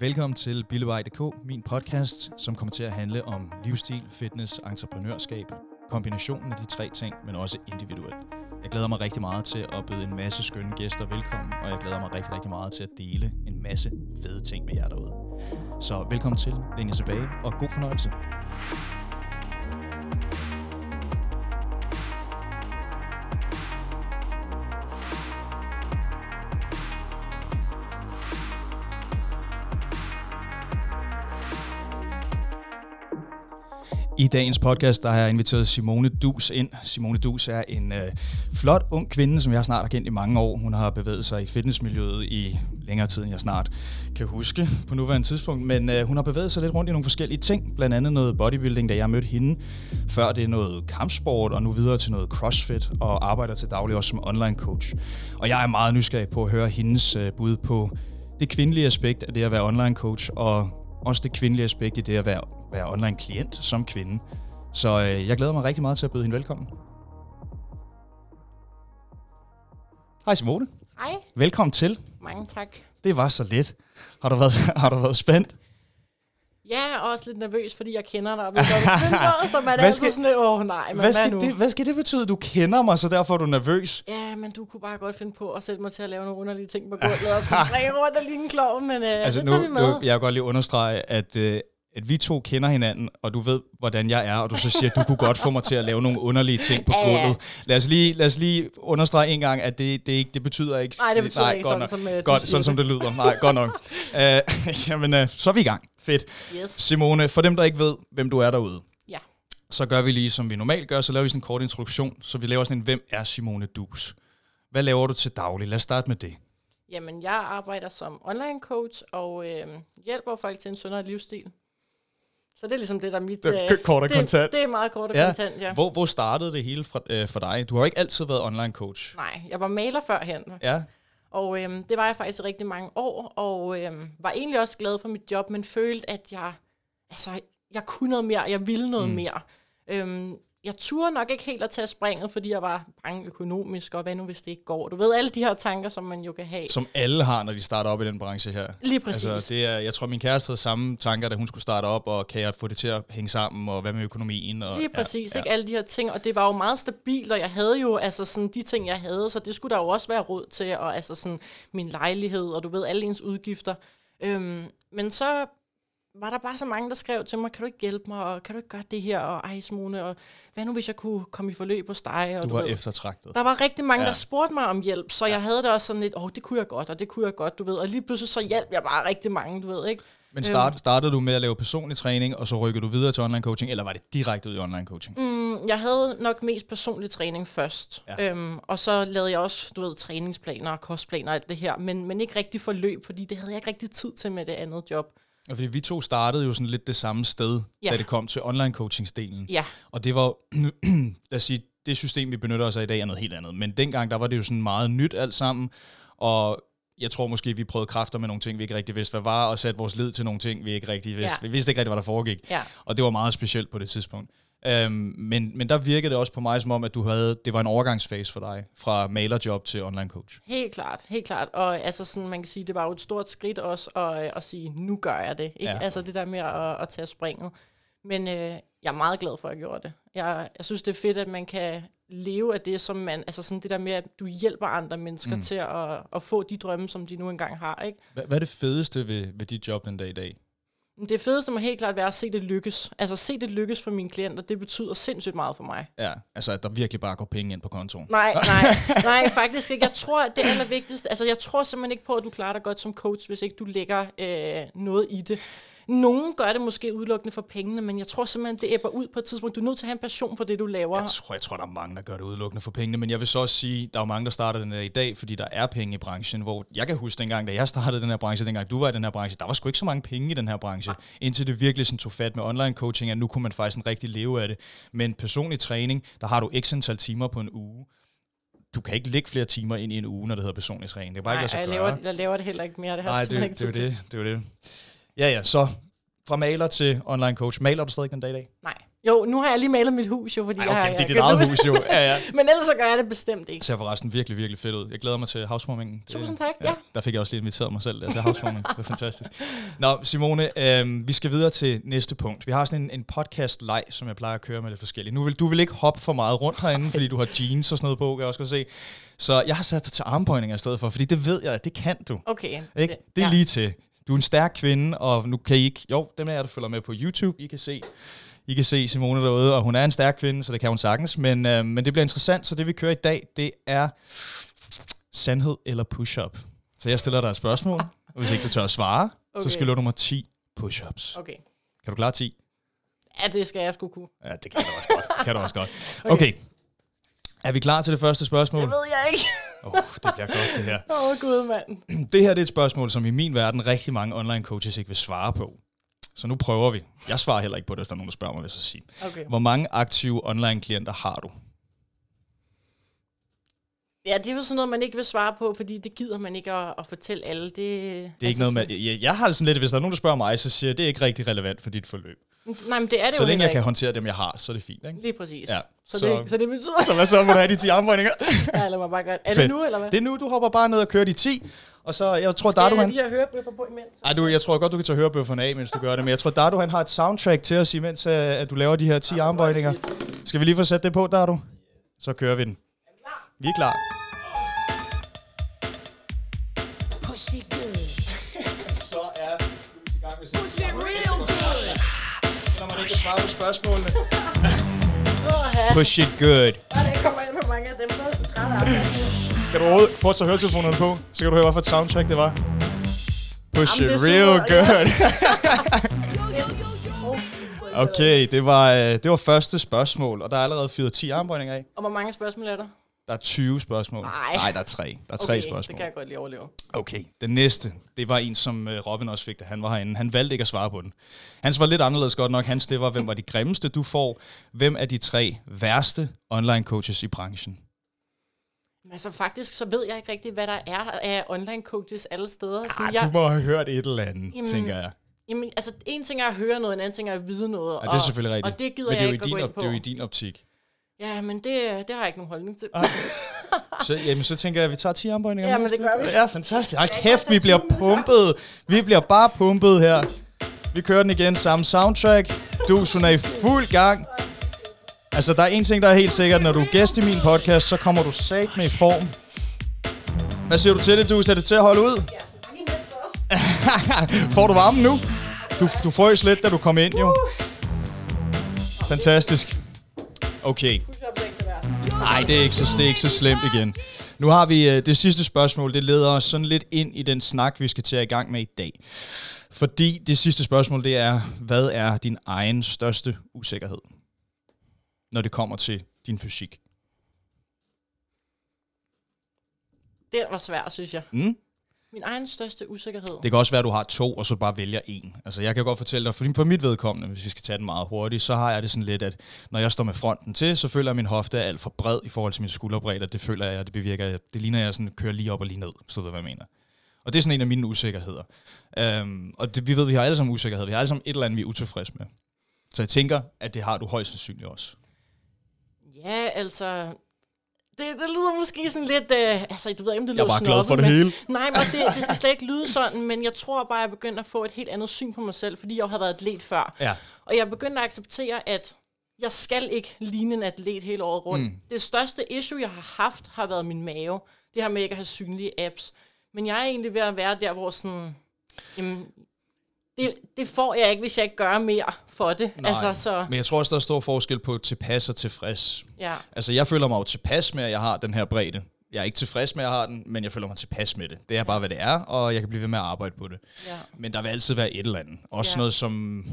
Velkommen til Billevej.dk, min podcast, som kommer til at handle om livsstil, fitness, entreprenørskab, kombinationen af de tre ting, men også individuelt. Jeg glæder mig rigtig meget til at byde en masse skønne gæster velkommen, og jeg glæder mig rigtig, rigtig meget til at dele en masse fede ting med jer derude. Så velkommen til, læn jer tilbage, og god fornøjelse. I dagens podcast, der har jeg inviteret Simone Dus ind. Simone Dus er en øh, flot ung kvinde, som jeg snart har kendt i mange år. Hun har bevæget sig i fitnessmiljøet i længere tid, end jeg snart kan huske på nuværende tidspunkt. Men øh, hun har bevæget sig lidt rundt i nogle forskellige ting. Blandt andet noget bodybuilding, da jeg mødte hende. Før det er noget kampsport, og nu videre til noget crossfit, og arbejder til daglig også som online coach. Og jeg er meget nysgerrig på at høre hendes øh, bud på det kvindelige aspekt af det at være online coach, og også det kvindelige aspekt i det at være, være online klient som kvinde. Så øh, jeg glæder mig rigtig meget til at byde hende velkommen. Hej Simone. Hej, Velkommen til. mange tak. Det var så lidt. Har du været, har du været spændt? Jeg er også lidt nervøs, fordi jeg kender dig, hvad du tænker, så man er Hvad skal- sådan lidt, åh nej, men Hvad hvad, skal, nu? det, hvad skal det betyde? Du kender mig, så derfor er du nervøs. Ja, men du kunne bare godt finde på at sætte mig til at lave nogle underlige ting på gulvet, og skulle springe rundt og ligne en klovn, men øh, altså, det tager vi med. nu, jeg vil godt lige understrege, at, øh, at vi to kender hinanden, og du ved, hvordan jeg er, og du så siger, at du kunne godt få mig til at lave nogle underlige ting på Ja, ja. gulvet. Lad os lige, lad os lige understrege en gang, at det, det, ikke, det betyder ikke... Nej, det betyder ikke godt sådan, nok. som, du Godt, sådan som det lyder. Nej, godt nok. Uh, jamen, uh, så er vi i gang. Fedt. Yes. Simone, for dem, der ikke ved, hvem du er derude, Ja. så gør vi lige, som vi normalt gør, så laver vi sådan en kort introduktion, så vi laver sådan en, hvem er Simone Dus? Hvad laver du til daglig? Lad os starte med det. Jamen, jeg arbejder som online coach, og øh, hjælper folk til en sundere livsstil. Så det er ligesom det, der er mit... Det er øh, kort og det, kontant. Det er meget kort og Ja. kontant, ja. Hvor, hvor startede det hele fra, øh, for dig? Du har ikke altid været online coach. Nej, jeg var maler førhen, Ja, Og øhm, det var jeg faktisk rigtig mange år, og øhm, var egentlig også glad for mit job, men følte, at jeg, altså, jeg kunne noget mere, jeg ville noget mm. mere. Øhm, jeg turde nok ikke helt at tage springet, fordi jeg var bange økonomisk, og hvad nu hvis det ikke går? Du ved, alle de her tanker, som man jo kan have. som alle har, når de starter op i den branche her. Lige præcis. Altså, det er, jeg tror, min kæreste havde samme tanker, da hun skulle starte op, og kan jeg få det til at hænge sammen, og hvad med økonomien? Og, Lige præcis, ja, ja, ikke? Alle de her ting, og det var jo meget stabilt, og jeg havde jo altså sådan de ting, jeg havde, så det skulle der jo også være råd til, og altså sådan min lejlighed, og du ved, alle ens udgifter. Øhm, men så var der bare så mange, der skrev til mig, kan du ikke hjælpe mig, og kan du ikke gøre det her, og ej Simone, og hvad nu hvis jeg kunne komme i forløb hos dig? Og Du var ved, eftertragtet. der var rigtig mange, Ja. der spurgte mig om hjælp, så ja. jeg havde det også sådan lidt, åh, oh, det kunne jeg godt, og det kunne jeg godt, du ved. Og lige pludselig så hjalp jeg bare rigtig mange, du ved, ikke? Men start, startede du med at lave personlig træning, og så rykkede du videre til online coaching, eller var det direkte ud i online coaching? Mm, jeg havde nok mest personlig træning først, ja. øhm, og så lavede jeg også, du ved, træningsplaner og kostplaner og alt det her, men, men ikke rigtig forløb, fordi det havde jeg ikke rigtig tid til med det andet job. Ja, Fordi vi to startede jo sådan lidt det samme sted, ja. Da det kom til online coachingsdelen. Ja, Og det var, lad os sige, det system, vi benytter os af i dag, er noget helt andet. Men dengang, der var det jo sådan meget nyt alt sammen, og jeg tror måske, vi prøvede kræfter med nogle ting, vi ikke rigtig vidste, hvad var, og satte vores lid til nogle ting, vi ikke rigtig vidste. Ja. Vi vidste ikke rigtig, hvad der foregik. ja, Og det var meget specielt på det tidspunkt. Øhm, men, men der virkede det også på mig som om, at du havde, det var en overgangsfase for dig, fra malerjob til online coach. helt klart, helt klart. Og altså sådan, man kan sige, det var jo et stort skridt også at, at sige, nu gør jeg det. Ikke? Ja. Altså det der med at, at tage springet. Men øh, jeg er meget glad for, at jeg gjorde det. Jeg, jeg synes, det er fedt, at man kan leve af det, som man, altså sådan det der med, at du hjælper andre mennesker mm. til at, at få de drømme, som de nu engang har, ikke? Hvad, hvad er det fedeste ved, ved dit job den dag i dag? Det fedeste må helt klart være at se det lykkes. Altså se det lykkes for mine klienter, det betyder sindssygt meget for mig. Ja, altså at der virkelig bare går penge ind på kontoen. Nej, nej, nej, faktisk ikke. Jeg tror, at det allervigtigste, altså jeg tror simpelthen ikke på, at du klarer dig godt som coach, hvis ikke du lægger øh, noget i det. Nogen gør det måske udelukkende for pengene, men jeg tror simpelthen, det æbber ud på et tidspunkt. Du er nødt til at have en passion for det, du laver. Jeg tror, jeg tror, der er mange, der gør det udelukkende for pengene, men jeg vil så også sige, der er mange, der starter den her i dag, fordi der er penge i branchen, hvor jeg kan huske dengang, da jeg startede den her branche, dengang du var i den her branche, der var sgu ikke så mange penge i den her branche, indtil det virkelig sådan tog fat med online coaching, at nu kunne man faktisk sådan rigtig leve af det. Men personlig træning, der har du x antal timer på en uge. Du kan ikke lægge flere timer ind i en uge, når det hedder personlig træning. Det er bare Nej, ikke lade jeg sig gøre. laver, jeg laver det heller ikke mere. Det har Nej, jeg det, det, det, er det, det er jo det. Ja, ja, så fra maler til online coach. Maler du stadig den dag i dag? Nej, Jo, nu har jeg lige malet mit hus jo, fordi Ej, jeg har... okay, det er jeg dit eget hus jo. Ja, ja. Men ellers så gør jeg det bestemt ikke. Det ser forresten virkelig, virkelig fedt ud. Jeg glæder mig til housewarmingen. Tusind tak, ja. Der fik jeg også lige inviteret mig selv der til housewarming. Det var fantastisk. Nå, Simone, øh, vi skal videre til næste punkt. Vi har sådan en, en podcast-leg, som jeg plejer at køre med det forskellige. Nu vil du vil ikke hoppe for meget rundt herinde, fordi du har jeans og sådan noget på, kan jeg også godt se. Så jeg har sat dig til armbøjninger i stedet for, fordi det ved jeg, at det kan du. Okay. Ikke? Det er ja. lige til. Du er en stærk kvinde, og nu kan I ikke... Jo, dem jer, der følger med på YouTube, I kan se, I kan se Simone derude, og hun er en stærk kvinde, så det kan hun sagtens. Men, øh, men det bliver interessant, så det vi kører i dag, det er sandhed eller push-up. Så jeg stiller dig et spørgsmål, og hvis ikke du tør at svare, okay. så Okay. skal du nummer 10 push-ups. Okay. Kan du klare 10? Ja, det skal jeg sgu kunne. Ja, det kan du også godt. kan du også godt. Okay. Er vi klar til det første spørgsmål? Det ved jeg ikke. Oh, det bliver godt, det her. Åh, oh, gud, mand. Det her det er et spørgsmål, som i min verden rigtig mange online coaches ikke vil svare på. Så nu prøver vi. Jeg svarer heller ikke på det, hvis der er nogen, der spørger mig, vil jeg sige. Okay. Hvor mange aktive online klienter har du? Ja, det er jo sådan noget, man ikke vil svare på, fordi det gider man ikke at, at fortælle alle. Det, det er ikke noget med, jeg, jeg har det sådan lidt, hvis der er nogen, der spørger mig, så siger jeg, det er ikke rigtig relevant for dit forløb. Nej, men det er det Så jo længe jeg kan ikke. håndtere dem, jeg har, så er det fint, ikke? Lige præcis. Ja, Så, så- det, så det betyder... Så hvad så, må du have de 10 armbøjninger? ja, lad mig bare godt. Er det nu, eller hvad? Det er nu, du hopper bare ned og kører de 10, og så, jeg tror, Skal Dardo, jeg han... lige have hørebøffer på imens? Ej, du, jeg tror godt, du kan tage hørebøfferne af, mens du gør det, men jeg tror, Dardo, han har et soundtrack til os, imens uh, at du laver de her 10 armbøjninger. Skal vi lige få sat det på, Dardo? Så kører vi den. Vi er klar. Spørgsmålene. Push it good. ja. det kommer ind på mange af dem, så er jeg sgu træt af. Kan du overhovedet prøve at tage høretelefonerne på, så kan du høre, hvad for et soundtrack det var. Push Jamen, it real good. Okay, det var, øh, det var første spørgsmål, og der er allerede fyret 10 armbøjninger af. Og hvor mange spørgsmål er der? Der er 20 spørgsmål. Nej. Nej, der er tre. Der er tre okay, spørgsmål. det kan jeg godt lige overleve. Okay, den næste, det var en, som øh, Robin også fik, da han var herinde. Han valgte ikke at svare på den. Hans var lidt anderledes godt nok. Hans, det var, hvem var de grimmeste, du får? Hvem er de tre værste online coaches i branchen? Men altså faktisk, så ved jeg ikke rigtig, hvad der er af online coaches alle steder. Sådan, Ah, jeg, du må have hørt et eller andet, Jamen, tænker jeg. Jamen, altså, en ting er at høre noget, en anden ting er at vide noget. Ja, det er selvfølgelig rigtigt. Og det gider Men det er jeg jo i ikke at din, op, det er jo i din optik. Ja, men det, det har jeg ikke nogen holdning til. Så, jamen, så tænker jeg, at vi tager 10 armbøjninger. Ja, men det gør vi. Ja, fantastisk. Hold kæft, vi bliver pumpet. Vi bliver bare pumpet her. Vi kører den igen, samme soundtrack. Du, hun er i fuld gang. Altså, der er en ting, der er helt sikkert. Når du er gæst i min podcast, så kommer du sat med i form. Hvad siger du til det, du? Er det til at holde ud? Får du varmen nu? Du, du frøs lidt, da du kom ind, jo. Fantastisk. Okay. Nej, det er ikke så, det er ikke så slemt igen. Nu har vi øh, det sidste spørgsmål. Det leder os sådan lidt ind i den snak, vi skal til at i gang med i dag. Fordi det sidste spørgsmål, det er, hvad er din egen største usikkerhed, når det kommer til din fysik? Det var svært, synes jeg. Mm? Min egen største usikkerhed. Det kan også være, at du har to, og så bare vælger en. Altså, jeg kan godt fortælle dig, for, for mit vedkommende, hvis vi skal tage den meget hurtigt, så har jeg det sådan lidt, at når jeg står med fronten til, så føler jeg, at min hofte er alt for bred i forhold til min skulderbredde, det føler jeg, det bevirker, det ligner, at jeg sådan kører lige op og lige ned, hvis du ved, hvad jeg mener. Og det er sådan en af mine usikkerheder. Um, og det, vi ved, vi har alle sammen usikkerhed. Vi har alle sammen et eller andet, vi er utilfredse med. Så jeg tænker, at det har du højst sandsynligt også. Ja, altså... Det, det lyder måske sådan lidt... Øh, altså, du ved ikke, om det Jeg er lyder bare glad for det men, hele. Nej, men det, det skal slet ikke lyde sådan, men jeg tror bare, jeg begynder at få et helt andet syn på mig selv, fordi jeg har været atlet før. Ja. Og jeg begynder at acceptere, at jeg skal ikke ligne en atlet hele året rundt. Mm. Det største issue, jeg har haft, har været min mave. Det her med ikke at have synlige apps. Men jeg er egentlig ved at være der, hvor sådan... Jamen, det, det får jeg ikke, hvis jeg ikke gør mere for det. Nej, Altså, så, Men jeg tror også, der er stor forskel på tilpas og tilfreds. ja. Altså, jeg føler mig jo tilpas med, at jeg har den her bredde. Jeg er ikke tilfreds med, at jeg har den, men jeg føler mig tilpas med det. Det er bare, hvad det er, og jeg kan blive ved med at arbejde på det. ja. Men der vil altid være et eller andet. Også Ja. noget som...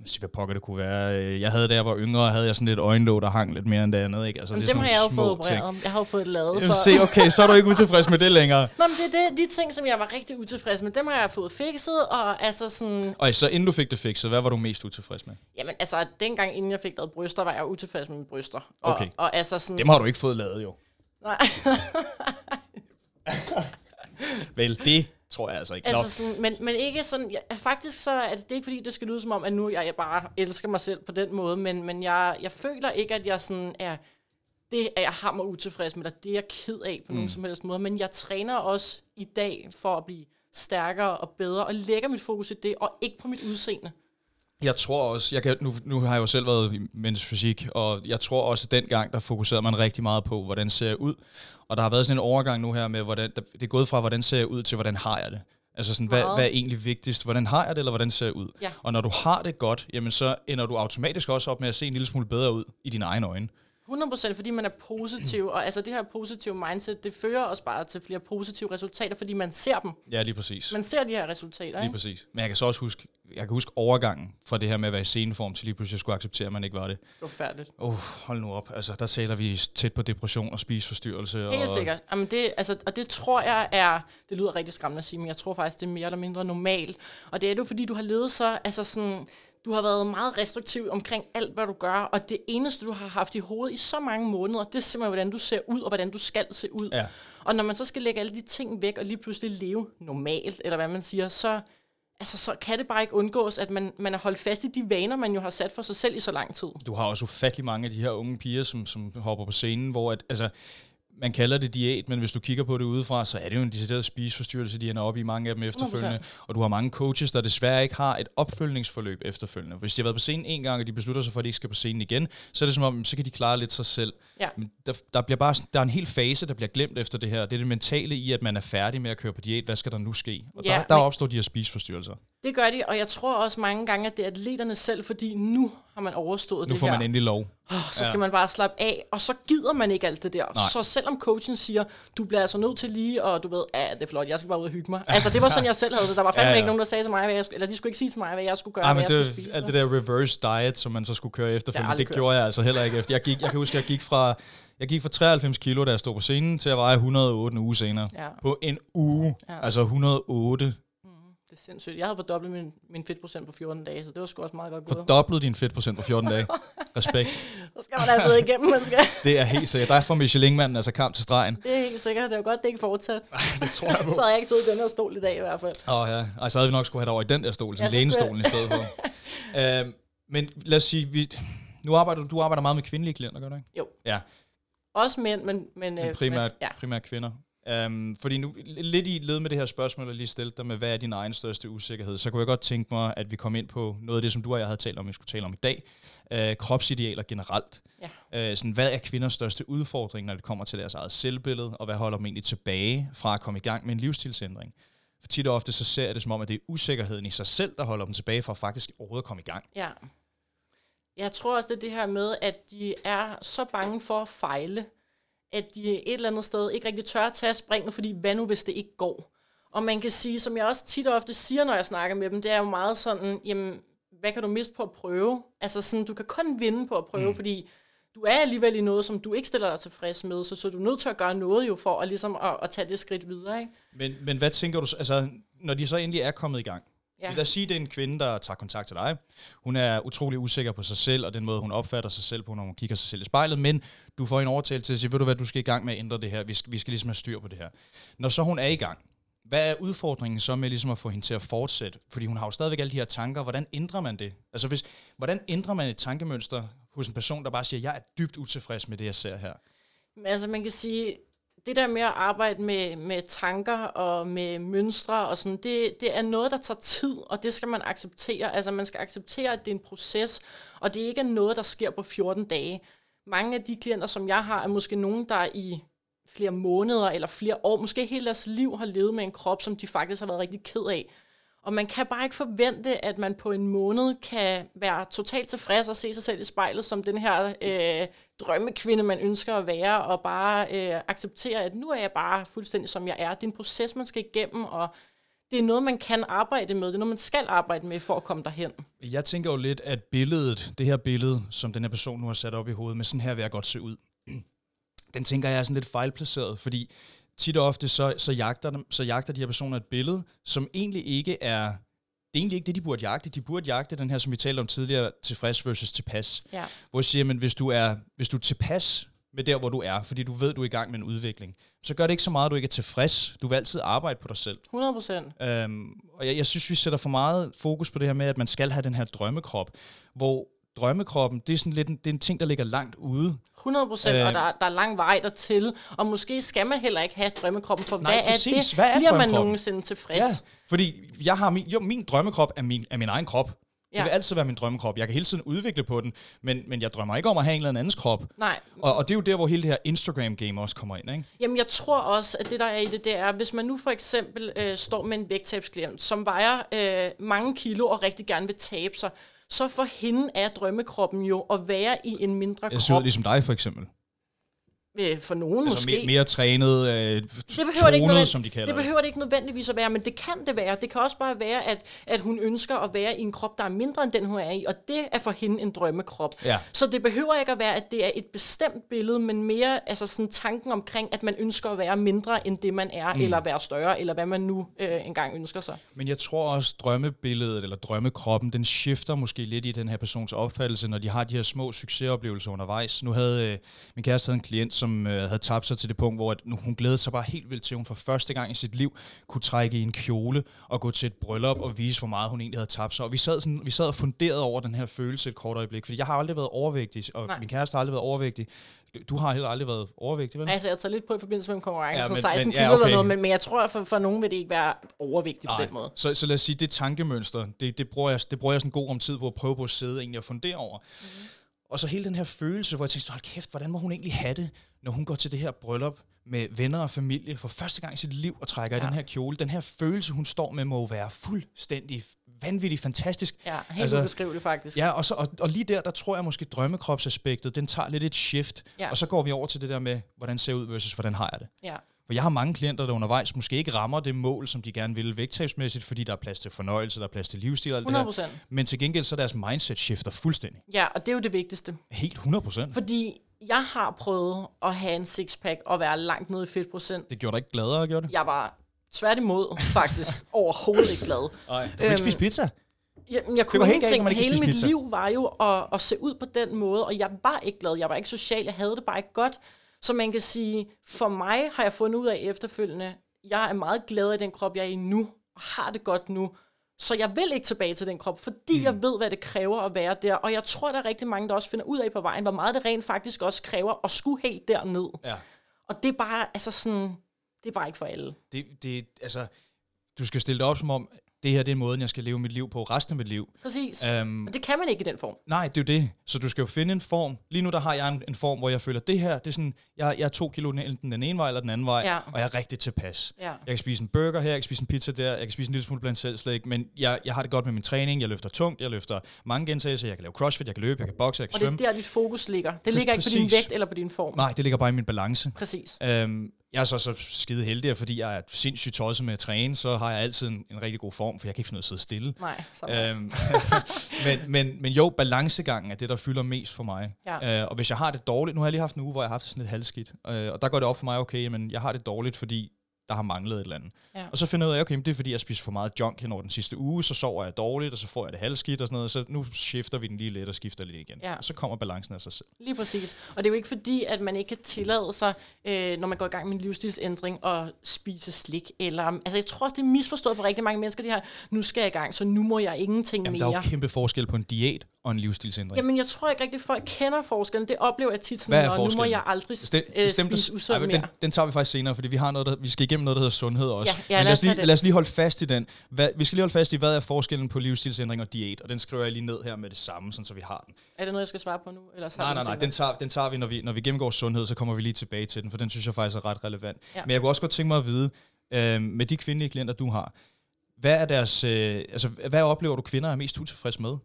Jeg siger, hvad pokker det kunne være. Øh, Jeg havde, da jeg var yngre, havde jeg sådan lidt øjenlåg, der hang lidt mere end det andet. Ikke? Altså, Men det er dem har jeg jo fået opereret. Jeg har jo fået lavet. Så. se, okay, så er du ikke utilfreds med det længere. Nå, men det er det, de ting, som jeg var rigtig utilfreds med, dem har jeg fået fikset, og altså sådan, Og så inden du fik det fikset, hvad var du mest utilfreds med? jamen altså, dengang inden jeg fik lavet bryster, var jeg utilfreds med mine bryster. Og, Okay. og altså sådan, Dem har du ikke fået lavet, jo. nej, Vel, det tror jeg altså ikke. Altså sådan, men, men ikke sådan, jeg, faktisk så er det, det er ikke fordi, det skal lyde som om, at nu jeg, jeg bare elsker mig selv på den måde, men, men jeg, jeg føler ikke, at jeg sådan er, det er jeg hammer utilfreds med, og det er jeg ked af på mm. nogen som helst måde, men jeg træner også i dag for at blive stærkere og bedre, og lægger mit fokus i det, og ikke på mit udseende. Jeg tror også, jeg kan, nu, nu har jeg jo selv været i men's fysik, og jeg tror også, at dengang, der fokuserede man rigtig meget på, hvordan ser jeg ud. Og der har været sådan en overgang nu her med, hvordan, der, det er gået fra, hvordan ser jeg ud, til hvordan har jeg det. Altså sådan, hvad, hvad er egentlig vigtigst? Hvordan har jeg det, eller hvordan ser jeg ud? Ja. Og når du har det godt, jamen så ender du automatisk også op med at se en lille smule bedre ud i dine egne øjne. 100% fordi man er positiv, og altså det her positive mindset, det fører os bare til flere positive resultater, fordi man ser dem. Ja, lige præcis. Man ser de her resultater, Lige ikke? præcis. Men jeg kan så også huske, jeg kan huske overgangen fra det her med at være i sceneform til lige pludselig at skulle acceptere, at man ikke var det. Forfærdeligt. Oh, hold nu op. Altså, der taler vi tæt på depression og spiseforstyrrelse. Helt og, sikkert. Jamen det, altså, og det tror jeg er, det lyder rigtig skræmmende at sige, men jeg tror faktisk, det er mere eller mindre normalt. Og det er jo, fordi du har levet så, altså sådan, du har været meget restriktiv omkring alt, hvad du gør, og det eneste, du har haft i hovedet i så mange måneder, det er simpelthen, hvordan du ser ud, og hvordan du skal se ud. Ja. Og når man så skal lægge alle de ting væk, og lige pludselig leve normalt, eller hvad man siger, så, altså, så kan det bare ikke undgås, at man, man er holdt fast i de vaner, man jo har sat for sig selv i så lang tid. Du har også ufattelig mange af de her unge piger, som, som hopper på scenen, hvor at, altså, man kalder det diæt, men hvis du kigger på det udefra, så er det jo en decideret spiseforstyrrelse, de ender op i mange af dem efterfølgende. Og du har mange coaches, der desværre ikke har et opfølgningsforløb efterfølgende. Hvis de har været på scenen en gang, og de beslutter sig for, at de ikke skal på scenen igen, så er det som om, så kan de klare lidt sig selv. Ja. Men der, der, bliver bare, der er en hel fase, der bliver glemt efter det her. Det er det mentale i, at man er færdig med at køre på diæt. Hvad skal der nu ske? Og Ja, der, der men- opstår de her spiseforstyrrelser. Det gør de, og jeg tror også mange gange, at det er atleterne selv, fordi nu har man overstået Nu det får her. man endelig lov. Oh, så Ja. skal man bare slappe af, og så gider man ikke alt det der. Nej. Så selvom coachen siger, du bliver altså nødt til lige, og du ved, ja, det er flot, jeg skal bare ud og hygge mig. Altså, det var sådan, jeg selv havde det. Der var fandme Ja, ja, ja. ikke nogen, der sagde til mig, hvad jeg skulle, eller de skulle ikke sige til mig, hvad jeg skulle gøre, Ej, hvad men jeg det, skulle spise. alt det der reverse diet, som man så skulle køre efterfølgende, jeg det, det gjorde jeg altså heller ikke efter. Jeg, gik, jeg kan huske, at jeg gik fra, jeg gik fra 93 kilo, da jeg stod på scenen, til at veje 108 en uge senere. Ja. På en uge. Ja. Altså 108. Det er sindssygt. Jeg havde fordoblet min, min fedtprocent på 14 dage, så det var sgu også meget godt gået. Fordoblet din fedtprocent på 14 dage. Respekt. Så skal man altså igennem, man skal. Det er helt sikkert. Der er fra Michelin-manden altså kamp til stregen. Det er helt sikkert. Det er jo godt, det ikke fortsat. Det tror jeg Så havde jeg ikke siddet i den her stol i dag i hvert fald. Åh oh, ja, Ej, så havde vi nok skulle have det over i den der stol, sådan lænestolen i stedet for. øhm, men lad os sige, vi, nu arbejder du, du arbejder meget med kvindelige klienter, gør du ikke? Jo. Ja, Også mænd, men... men, men øh, primært, men ja. primært kvinder. Um, fordi nu, lidt i led med det her spørgsmål, jeg lige stillede dig med, hvad er din egen største usikkerhed, så kunne jeg godt tænke mig, at vi kom ind på noget af det, som du og jeg havde talt om, vi skulle tale om i dag. Uh, kropsidealer generelt. Ja. Uh, sådan, hvad er kvinders største udfordring, når det kommer til deres eget selvbillede, og hvad holder dem egentlig tilbage fra at komme i gang med en livsstilsændring? For tit og ofte så ser jeg det som om, at det er usikkerheden i sig selv, der holder dem tilbage fra faktisk overhovedet at komme i gang. Ja. Jeg tror også, det er det her med, at de er så bange for at fejle, at de et eller andet sted ikke rigtig tør at tage springet, fordi hvad nu, hvis det ikke går? Og man kan sige, som jeg også tit og ofte siger, når jeg snakker med dem, det er jo meget sådan, jamen, hvad kan du miste på at prøve? Altså sådan, du kan kun vinde på at prøve, mm. fordi du er alligevel i noget, som du ikke stiller dig tilfreds med, så, så er du nødt til at gøre noget jo for at, ligesom at, at tage det skridt videre, ikke? Men, men hvad tænker du, så- altså, når de så endelig er kommet i gang? Ja. Lad os sige, det er en kvinde, der tager kontakt til dig. Hun er utrolig usikker på sig selv, og den måde, hun opfatter sig selv på, når hun kigger sig selv i spejlet, men du får en overtale til at sige, ved du hvad, du skal i gang med at ændre det her, vi skal, vi skal ligesom have styr på det her. Når så hun er i gang, hvad er udfordringen så med ligesom at få hende til at fortsætte? Fordi hun har jo stadigvæk alle de her tanker. Hvordan ændrer man det? Altså hvis, hvordan ændrer man et tankemønster hos en person, der bare siger, jeg er dybt utilfreds med det, jeg ser her? Altså man kan sige, det der med at arbejde med, med tanker og med mønstre og sådan, det, det er noget, der tager tid, og det skal man acceptere. Altså man skal acceptere, at det er en proces, og det ikke er noget, der sker på 14 dage. Mange af de klienter, som jeg har, er måske nogen, der i flere måneder eller flere år, måske hele deres liv har levet med en krop, som de faktisk har været rigtig ked af. Og man kan bare ikke forvente, at man på en måned kan være totalt tilfreds og se sig selv i spejlet som den her øh, drømmekvinde, man ønsker at være, og bare øh, acceptere, at nu er jeg bare fuldstændig som jeg er. Det er en proces, man skal igennem, og det er noget, man kan arbejde med. Det er noget, man skal arbejde med for at komme derhen. Jeg tænker jo lidt, at billedet, det her billede, som den her person nu har sat op i hovedet, med sådan her vil jeg godt se ud, den tænker jeg er sådan lidt fejlplaceret, fordi tit og ofte så, så, jagter, dem, så jagter de her personer et billede, som egentlig ikke er, det er egentlig ikke det, de burde jagte. De burde jagte den her, som vi talte om tidligere, tilfreds versus tilpas. Ja. Hvor jeg siger, men hvis du er, hvis du er tilpas med der, hvor du er, fordi du ved, du er i gang med en udvikling, så gør det ikke så meget, at du ikke er tilfreds. Du vil altid arbejde på dig selv. 100 procent. Øhm, og jeg, jeg synes, vi sætter for meget fokus på det her med, at man skal have den her drømmekrop, hvor drømmekroppen, det er sådan lidt en, det er en ting, der ligger langt ude. 100 procent, Øh. og der, der er lang vej dertil. Og måske skal man heller ikke have drømmekroppen, for Nej, hvad er præcis. det? Hvad er Bliver man nogensinde tilfreds? Ja, fordi jeg har min, jo, min drømmekrop er min, er min egen krop. Det Ja. vil altid være min drømmekrop. Jeg kan hele tiden udvikle på den, men, men jeg drømmer ikke om at have en eller andens krop. Nej, Og, og det er jo der, hvor hele det her Instagram-game også kommer ind, ikke? Jamen, jeg tror også, at det, der er i det, det er, hvis man nu for eksempel øh, står med en vægttabsklient, som vejer øh, mange kilo og rigtig gerne vil tabe sig, så for hende er drømmekroppen jo at være i en mindre Jeg ser krop. ligesom dig, for eksempel. Øh, for nogen Altså måske. mere, trænet, øh, det behøver det, ikke tonet, som de kalder det behøver det ikke nødvendigvis at være, men det kan det være. Det kan også bare være, at, at hun ønsker at være i en krop, der er mindre end den, hun er i, og det er for hende en drømmekrop. Ja. Så det behøver ikke at være, at det er et bestemt billede, men mere altså sådan tanken omkring, at man ønsker at være mindre end det, man er, mm. eller være større, eller hvad man nu øh, engang ønsker sig. Men jeg tror også, drømmebilledet eller drømmekroppen, den skifter måske lidt i den her persons opfattelse, når de har de her små succesoplevelser undervejs. Nu havde øh, min kæreste havde en klient, som øh, havde tabt sig til det punkt, hvor at nu, hun glædede sig bare helt vildt til, at hun for første gang i sit liv kunne trække i en kjole og gå til et bryllup og vise, hvor meget hun egentlig havde tabt sig. Og vi sad, sådan, vi sad og funderede over den her følelse et kort øjeblik, fordi jeg har aldrig været overvægtig, og Nej. min kæreste har aldrig været overvægtig. Du, har heller aldrig været overvægtig, vel? Altså, jeg tager lidt på i forbindelse med en konkurrence, Ja, men- 16 men- kilo ja, eller okay. noget, men, men jeg tror, at for, for nogen vil det ikke være overvægtigt på den måde. Så, så lad os sige, det tankemønster, det, det, bruger jeg, det bruger jeg sådan god om tid på at prøve på at sidde egentlig og fundere over. Mm-hmm. Og så hele den her følelse, hvor jeg tænkte, hold kæft, hvordan må hun egentlig have det, når hun går til det her bryllup med venner og familie for første gang i sit liv og trækker ja. i den her kjole. Den her følelse, hun står med, må jo være fuldstændig vanvittig fantastisk. Ja, helt Altså, ubeskriveligt faktisk. Ja, og, så, og, og lige der, der tror jeg måske drømmekropsaspektet, den tager lidt et shift. Ja. Og så går vi over til det der med, hvordan ser jeg ud versus, hvordan har jeg det. ja. For jeg har mange klienter, der undervejs måske ikke rammer det mål, som de gerne vil vægttabsmæssigt, fordi der er plads til fornøjelse, der er plads til livsstil og alt det 100 her. procent. Men til gengæld så er deres mindset skifter fuldstændig. Ja, og det er jo det vigtigste. Helt 100 procent. Fordi jeg har prøvet at have en sixpack og være langt nede i fedtprocent. Det gjorde dig ikke gladere, gjorde det? Jeg var tværtimod faktisk overhovedet ikke glad. Nej. Du kunne ikke Øhm, spise pizza? Jeg, jeg kunne ingenting. ikke kan Hele mit pizza. liv var jo at, at se ud på den måde, og jeg var ikke glad. Jeg var ikke social. Jeg havde det bare ikke godt. Så man kan sige, for mig har jeg fundet ud af efterfølgende, jeg er meget glad i den krop, jeg er i nu, og har det godt nu. Så jeg vil ikke tilbage til den krop, fordi mm. jeg ved, hvad det kræver at være der. Og jeg tror, der er rigtig mange, der også finder ud af på vejen, hvor meget det rent faktisk også kræver at skulle helt derned. Ja. Og det er bare, altså sådan, det er bare ikke for alle. Det, det, altså, du skal stille det op som om, det her det er måden, jeg skal leve mit liv på resten af mit liv. Præcis. Um, Og det kan man ikke i den form. Nej, det er jo det. Så du skal jo finde en form. Lige nu der har jeg en, en form, hvor jeg føler, det her, det er sådan, jeg, jeg er to kilo enten den ene vej eller den anden vej, Ja. og jeg er rigtig tilpas. Ja. Jeg kan spise en burger her, jeg kan spise en pizza der, jeg kan spise en lille smule blandt selv slik, men jeg, jeg har det godt med min træning, jeg løfter tungt, jeg løfter mange gentagelser, jeg kan lave crossfit, jeg kan løbe, jeg kan bokse, jeg kan Og det er svømme. der, dit fokus ligger. Det ligger ikke på din præcis. vægt eller på din form. Nej, det ligger bare i min balance. Præcis. Øhm, jeg er så, så skide heldig, fordi jeg er sindssygt tosset med at træne, så har jeg altid en, en rigtig god form, for jeg kan ikke finde af at sidde stille. Nej. Øhm, men, men, men jo, balancegangen er det, der fylder mest for mig. Ja. Øh, og hvis jeg har det dårligt, nu har jeg lige haft en uge, hvor jeg har haft det sådan lidt halvskidt, øh, og der går det op for mig, okay, men jeg har det dårligt, fordi der har manglet et eller andet. Ja. Og så finder jeg ud af, okay, det er fordi, jeg spiser for meget junk hen over den sidste uge, så sover jeg dårligt, og så får jeg det halvskidt og sådan noget, så nu skifter vi den lige lidt og skifter lidt igen. Ja. Og så kommer balancen af sig selv. Lige præcis. Og det er jo ikke fordi, at man ikke kan tillade sig, øh, når man går i gang med en livsstilsændring, at spise slik. Eller, altså jeg tror også, det er misforstået for rigtig mange mennesker, det her, nu skal jeg i gang, så nu må jeg ingenting Jamen, der mere. er jo kæmpe forskel på en diæt og en livsstilsændring. Jamen, jeg tror ikke rigtig, folk kender forskellen. Det oplever jeg tit sådan, og nu må jeg aldrig Bestem, øh, spise usundt mere. den, den tager vi faktisk senere, fordi vi har noget, der, vi skal igennem noget, der hedder sundhed også. Ja, ja, Men lad os lige, lad os lige holde fast i den. Hvad, vi skal lige holde fast i, hvad er forskellen på livsstilsændring og diæt, og den skriver jeg lige ned her med det samme, sådan, så vi har den. Er det noget, jeg skal svare på nu? Eller Nej, nej, nej, den tager, den tager vi, når vi, når vi gennemgår sundhed, så kommer vi lige tilbage til den, for den synes jeg faktisk er ret relevant. Ja. Men jeg kunne også godt tænke mig at vide, øh, med de kvindelige klienter, du har, hvad er deres, øh, altså, hvad oplever du kvinder er mest utilfreds med?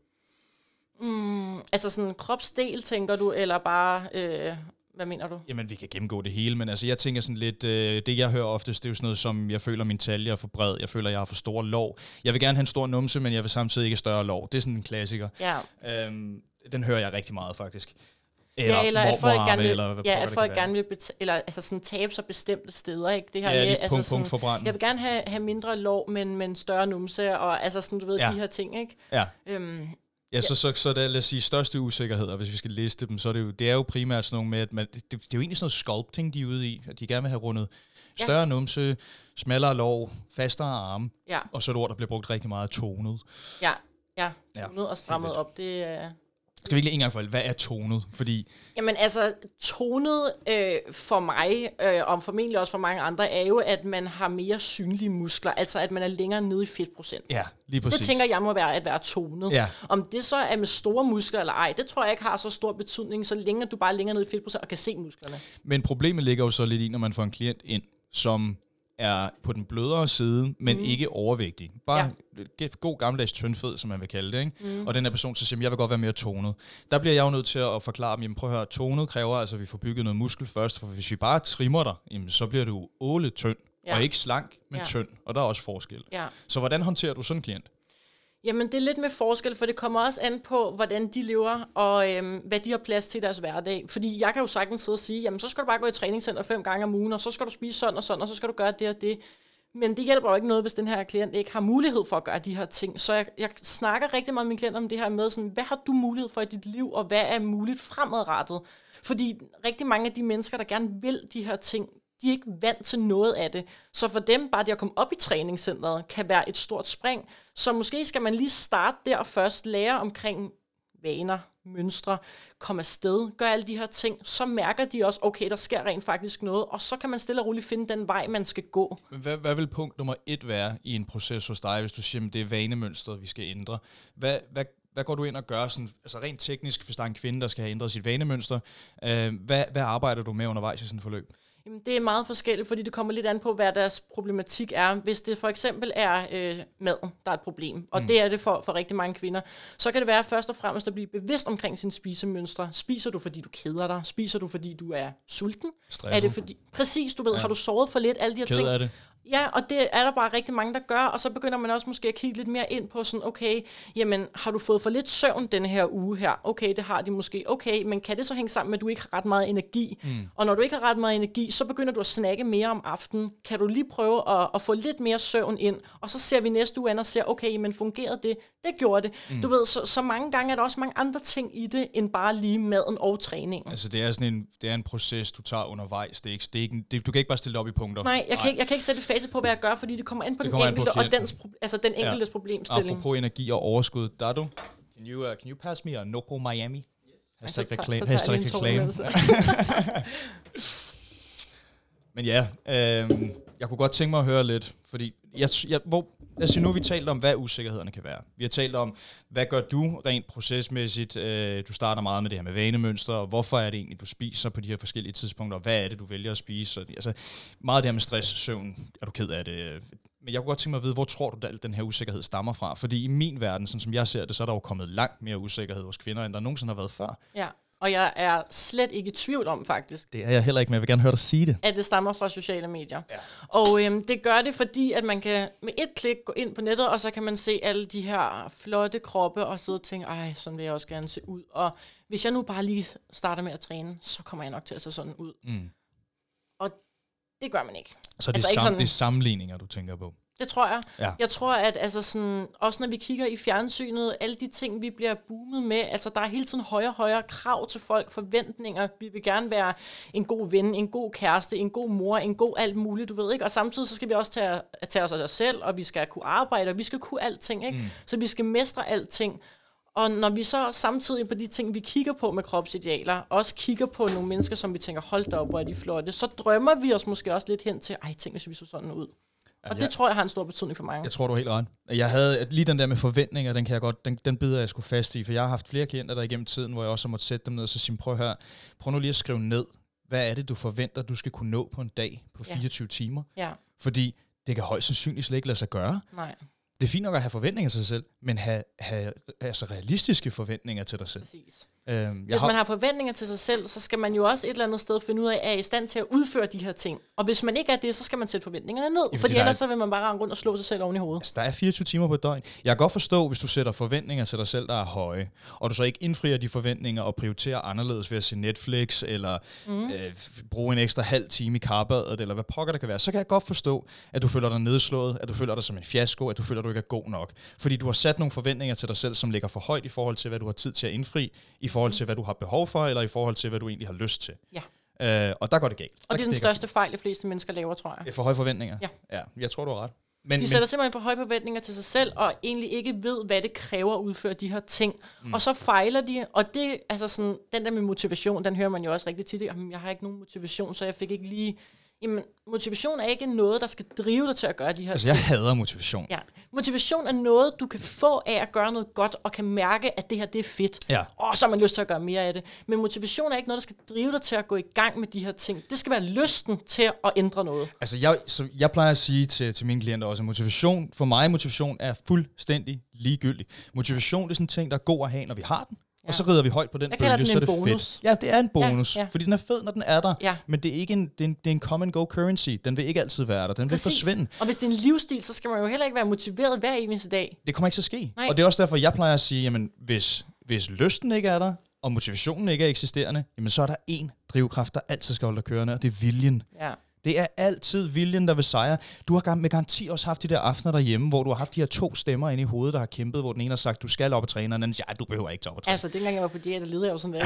Mm, altså sådan kropsdel, tænker du, eller bare, øh, hvad mener du? Jamen, vi kan gennemgå det hele, men altså, jeg tænker sådan lidt, øh, det jeg hører oftest, det er jo sådan noget som, jeg føler, min talje er for bred, jeg føler, jeg har for store lov. Jeg vil gerne have en stor numse, men jeg vil samtidig ikke større lov. Det er sådan en klassiker. Ja, Øhm, den hører jeg rigtig meget, faktisk. ja eller at folk gerne vil, eller ja, at folk gerne vil beta- eller, altså sådan, tabe sig bestemte steder. Ikke? Det her Ja, med, lige altså punkt, sådan, punkt for. Jeg vil gerne have, have mindre lov, men, men større numse, og altså sådan, du ved, Ja. de her ting, ikke? Ja. Øhm, Ja, så, så, så det, lad os sige, største usikkerheder, hvis vi skal liste dem, så er det jo, det er jo primært sådan nogle med, at man, det, det er jo egentlig sådan noget sculpting, de er ude i, at de gerne vil have rundet Ja. større numse, smallere lov, fastere arme, Ja, og så er det ord, der bliver brugt rigtig meget tonet. ja, ja. Ja, Tunet og strammet op, det er... Skal vi ikke lige en gang for alle, hvad er tonet? Fordi Jamen altså, tonet øh, for mig, øh, og formentlig også for mange andre, er jo, at man har mere synlige muskler. Altså, at man er længere nede i fedtprocent. ja, lige præcis. Det tænker jeg må være at være tonet. Ja. Om det så er med store muskler eller ej, det tror jeg ikke har så stor betydning, så længe du bare er længere nede i fedtprocent og kan se musklerne. Men problemet ligger jo så lidt i, når man får en klient ind, som er på den blødere side, men mm. ikke overvægtig. Bare ja. god gammeldags tyndfed, som man vil kalde det. Ikke? Mm. Og den her person så siger, jeg vil godt være mere tonet. Der bliver jeg jo nødt til at forklare dem, jamen prøv at høre, tonet kræver, altså at vi får bygget noget muskel først, for hvis vi bare trimmer dig, jamen, så bliver du åle tynd. Ja. Og ikke slank, men Ja. tynd. Og der er også forskel. Ja. Så hvordan håndterer du sådan en klient? Jamen, det er lidt med forskel, for det kommer også an på, hvordan de lever, og øhm, hvad de har plads til i deres hverdag. Fordi jeg kan jo sagtens sidde og sige, jamen, så skal du bare gå i træningscenter fem gange om ugen, og så skal du spise sådan og sådan, og så skal du gøre det og det. Men det hjælper jo ikke noget, hvis den her klient ikke har mulighed for at gøre de her ting. Så jeg, jeg snakker rigtig meget med min klient om det her med, sådan, hvad har du mulighed for i dit liv, og hvad er muligt fremadrettet? Fordi rigtig mange af de mennesker, der gerne vil de her ting, de er ikke vant til noget af det. Så for dem, bare det at komme op i træningscenteret, kan være et stort spring. Så måske skal man lige starte der først, lære omkring vaner, mønstre, komme afsted, gør alle de her ting, så mærker de også, okay, der sker rent faktisk noget, og så kan man stille og roligt finde den vej, man skal gå. Men Hvad, hvad vil punkt nummer et være i en proces hos dig, hvis du siger, at det er vanemønstret, vi skal ændre? Hvad, hvad, hvad går du ind og gør, sådan, altså rent teknisk, hvis der er en kvinde, der skal have ændret sit vanemønster? Øh, hvad, hvad arbejder du med undervejs i sådan et forløb? Jamen, det er meget forskelligt, fordi det kommer lidt an på, hvad deres problematik er. Hvis det for eksempel er øh, maden, der er et problem, og mm. det er det for, for rigtig mange kvinder, så kan det være først og fremmest at blive bevidst omkring sine spisemønstre. Spiser du, fordi du keder dig? Spiser du, fordi du er sulten? Stresset. Er det fordi... Præcis, du ved, ja. har du sovet for lidt? Alle de her Ked ting. det. Ja, og det er der bare rigtig mange, der gør, og så begynder man også måske at kigge lidt mere ind på sådan, okay, jamen, har du fået for lidt søvn denne her uge her? Okay, det har de måske. Okay, men kan det så hænge sammen med, at du ikke har ret meget energi? Mm. Og når du ikke har ret meget energi, så begynder du at snakke mere om aftenen. Kan du lige prøve at, at få lidt mere søvn ind? Og så ser vi næste uge an og ser, okay, men fungerede det? Det gjorde det. Mm. Du ved, så, så mange gange er der også mange andre ting i det, end bare lige maden og træningen. Altså det er sådan en, det er en proces, du tager undervejs. Det er ikke, det er ikke det, du kan ikke bare stille det op i punkter. Nej, jeg kan, ikke, jeg kan ikke sætte facit på, hvad jeg gør, fordi det kommer an på Det den an på enkelte, og dens, altså den enkeltes problemstilling. Apropos energi og overskud. Dado, can you, uh, can you pass me a Noko Miami? Yes. Hashtag så, reclaim. Hashtag Men ja, øh, jeg kunne godt tænke mig at høre lidt, fordi jeg, jeg, hvor, altså nu har vi talt om, hvad usikkerhederne kan være. Vi har talt om, hvad gør du rent procesmæssigt? Øh, du starter meget med det her med vanemønstre, og hvorfor er det egentlig, du spiser på de her forskellige tidspunkter, og hvad er det, du vælger at spise? Og, altså, meget af det her med stress, søvn, er du ked af det? Men jeg kunne godt tænke mig at vide, hvor tror du, at den her usikkerhed stammer fra? Fordi i min verden, sådan som jeg ser det, så er der jo kommet langt mere usikkerhed hos kvinder, end der nogensinde har været før. Ja, og jeg er slet ikke i tvivl om faktisk, Det er jeg heller ikke, men jeg vil gerne høre dig sige det. at det stammer fra sociale medier. Ja. Og øhm, det gør det, fordi at man kan med et klik gå ind på nettet, og så kan man se alle de her flotte kroppe, og sidde og tænke, ej, sådan vil jeg også gerne se ud. Og hvis jeg nu bare lige starter med at træne, så kommer jeg nok til at se sådan ud. Mm. Og det gør man ikke. Så det, Altså er ikke sam, sådan- det er sammenligninger, du tænker på. Det tror jeg. Ja. Jeg tror, at altså sådan, også når vi kigger i fjernsynet, alle de ting, vi bliver boomet med, altså der er hele tiden højere og højere krav til folk, forventninger. Vi vil gerne være en god ven, en god kæreste, en god mor, en god alt muligt, du ved ikke. Og samtidig så skal vi også tage, tage os af os selv, og vi skal kunne arbejde, og vi skal kunne alting, ikke? Mm. Så vi skal mestre alting. Og når vi så samtidig på de ting, vi kigger på med kropsidealer, også kigger på nogle mennesker, som vi tænker, hold da op, hvor er de flotte, så drømmer vi os måske også lidt hen til, ej, tænk, hvis vi så sådan ud. Og det tror jeg har en stor betydning for mange. Jeg tror, du er helt ret. Jeg havde at lige den der med forventninger, den kan jeg godt, den, den bider jeg sgu fast i, for jeg har haft flere klienter der igennem tiden, hvor jeg også har måttet sætte dem ned og så sige, prøv her, prøv nu lige at skrive ned, hvad er det, du forventer, du skal kunne nå på en dag på Ja. 24 timer? Ja, Fordi det kan højst sandsynligt slet ikke lade sig gøre. nej, Det er fint nok at have forventninger til sig selv, men have, have altså realistiske forventninger til dig selv. præcis. Øhm, Hvis man har forventninger til sig selv, så skal man jo også et eller andet sted finde ud af, at er i stand til at udføre de her ting. Og hvis man ikke er det, så skal man sætte forventningerne ned, fordi der er- ellers så vil man bare rende rundt og slå sig selv oven i hovedet. Altså, der er 24 timer på et døgn. Jeg kan godt forstå, hvis du sætter forventninger til dig selv, der er høje, og du så ikke indfrier de forventninger og prioriterer anderledes ved at se Netflix, eller mm. øh, bruge en ekstra halv time i karbadet, eller hvad pokker der kan være, så kan jeg godt forstå, at du føler dig nedslået, at du føler dig som en fiasko, at du føler, at du ikke er god nok. Fordi du har sat nogle forventninger til dig selv, som ligger for højt i forhold til, hvad du har tid til at indfri, i forhold til, hvad du har behov for, eller i forhold til, hvad du egentlig har lyst til. Ja. Øh, og der går det galt. Og Der det er den største fejl, de fleste mennesker laver, tror jeg. For høje forventninger? Ja. ja. Jeg tror, du har ret. Men, De sætter simpelthen for høje forventninger til sig selv, og egentlig ikke ved, hvad det kræver at udføre de her ting. Mm. Og så fejler de, og det, altså sådan, den der med motivation, den hører man jo også rigtig tit. Jeg har ikke nogen motivation, så jeg fik ikke lige... Jamen, motivation er ikke noget, der skal drive dig til at gøre de her altså, ting. jeg hader motivation. Ja. Motivation er noget, du kan få af at gøre noget godt, og kan mærke, at det her det er fedt. Ja. Og så har man lyst til at gøre mere af det. Men motivation er ikke noget, der skal drive dig til at gå i gang med de her ting. Det skal være lysten til at ændre noget. Altså, jeg, så jeg plejer at sige til, til mine klienter også, at motivation, for mig motivation er fuldstændig ligegyldig. Motivation det er sådan en ting, der er god at have, når vi har den, ja. og så rider vi højt på den Jeg bølge, den så er det bonus. fedt. Ja, det er en bonus, Ja, ja. fordi den er fed, når den er der, Ja. men det er ikke en, det er en, det er en come-and-go currency. Den vil ikke altid være der, den vil forsvinde. Og hvis det er en livsstil, så skal man jo heller ikke være motiveret hver eneste dag. Det kommer ikke til at ske. Nej. Og det er også derfor, jeg plejer at sige, jamen, hvis, hvis lysten ikke er der, og motivationen ikke er eksisterende, jamen så er der én drivkraft, der altid skal holde dig kørende, og det er viljen. Ja. Det er altid viljen, der vil sejre. Du har med garanti også haft de der aftener derhjemme, hvor du har haft de her to stemmer inde i hovedet, der har kæmpet, hvor den ene har sagt, du skal op og træne, og den anden siger, "Ej, du behøver ikke tage op og træne. Altså, dengang jeg var på diæt, der levede jeg jo sådan der.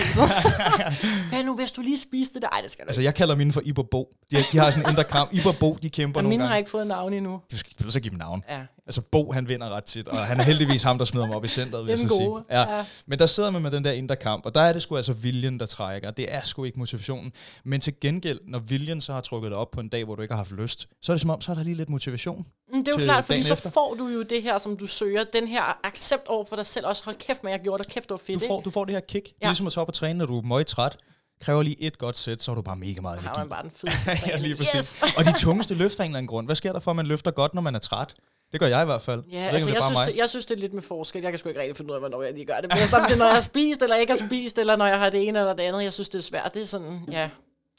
Hvad nu, hvis du lige spiste det der? Ej, det skal du Altså, jeg kalder mine for Iber Bo. De, de har sådan en indre kamp. Iber Bo, de kæmper Og nogle mine har gange. ikke fået navn endnu. Du skal du så give dem navn. Ja. Altså, Bo, han vinder ret tit, og han er heldigvis ham, der smider mig op i centret, vil jeg så sige. gode. Ja. Men der sidder man med den der indre kamp, og der er det sgu altså viljen, der trækker. Det er sgu ikke motivationen. Men til gengæld, når viljen så har trukket dig op på en dag, hvor du ikke har haft lyst, så er det som om, så er der lige lidt motivation. Mm, Det er jo klart, fordi dagen så efter. får du jo det her, som du søger. Den her accept over for dig selv. Også hold kæft, men jeg gjorde det. Kæft, det var fedt, Du får, ikke? du får det her kick. Det er Ja. ligesom at tage op og træne, når du er møgtræt. Kræver lige et godt sæt, så er du bare mega meget Så har man energi. bare den fede. ja, lige præcis. Yes! og de tungeste løfter af en eller anden grund. Hvad sker der for, at man løfter godt, når man er træt? Det gør jeg i hvert fald. Ja, ved ikke, altså det jeg, synes, mig. det, jeg synes, det er lidt med forskel. Jeg kan sgu ikke rigtig finde ud af, hvornår jeg lige gør det. Bedst om det er, når jeg har spist, eller ikke har spist, eller når jeg har det ene eller det andet. Jeg synes, det er svært. Det er sådan, ja,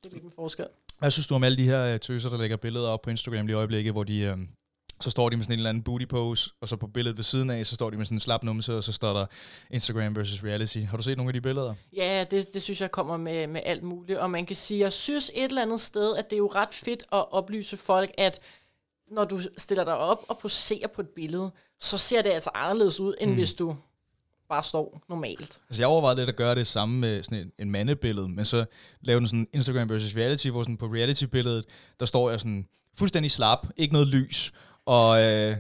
det er lidt med forskel. Hvad synes du om alle de her øh, tøser, der lægger billeder op på Instagram lige i øjeblikket, hvor de... Øh, så står de med sådan en eller anden booty pose, og så på billedet ved siden af, så står de med sådan en slap numse, og så står der Instagram versus reality. Har du set nogle af de billeder? Ja, det, det synes jeg kommer med, med alt muligt. Og man kan sige, jeg synes et eller andet sted, at det er jo ret fedt at oplyse folk, at når du stiller dig op og poserer på et billede, så ser det altså anderledes ud, end mm. hvis du bare står normalt. Altså jeg overvejede lidt at gøre det samme med sådan en, en mandebillede, men så lave den sådan Instagram versus reality, hvor sådan på reality-billedet, der står jeg sådan fuldstændig slap, ikke noget lys, og øh,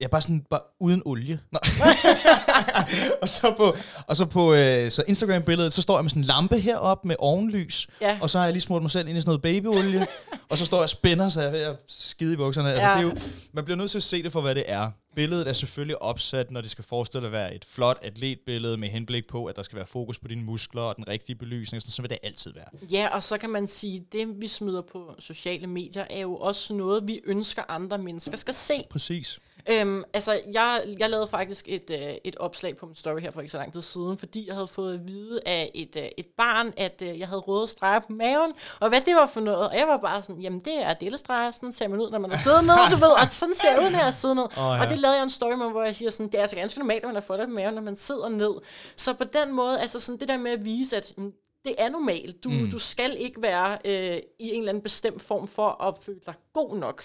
jeg er bare sådan, bare uden olie. Nå. og så på, og så på øh, så Instagram-billedet, så står jeg med sådan en lampe heroppe med ovenlys, Ja. og så har jeg lige smurt mig selv ind i sådan noget babyolie, og så står jeg og spænder, så jeg er skide i bukserne. Altså, Ja. det er jo, man bliver nødt til at se det for, hvad det er. Billedet er selvfølgelig opsat, når det skal forestille at være et flot atletbillede med henblik på, at der skal være fokus på dine muskler og den rigtige belysning. Sådan, så vil det altid være. Ja, og så kan man sige, at det vi smider på sociale medier, er jo også noget, vi ønsker andre mennesker skal se. Præcis. Øhm, altså, jeg, jeg lavede faktisk et, øh, et opslag på min story her for ikke så lang tid siden, fordi jeg havde fået at vide af et, øh, et barn, at øh, jeg havde røde streger på maven, og hvad det var for noget. Og jeg var bare sådan, jamen det er delestreger, sådan ser man ud, når man er siddet ned, du ved, og sådan ser jeg ud, når jeg er siddet ned. Åh, ja. Og det lavede jeg en story med, hvor jeg siger sådan, det er altså ganske normalt, at man har fået det maven, når man sidder ned. Så på den måde, altså sådan det der med at vise, at mm, det er normalt. Du, mm. du skal ikke være øh, i en eller anden bestemt form for at føle dig god nok.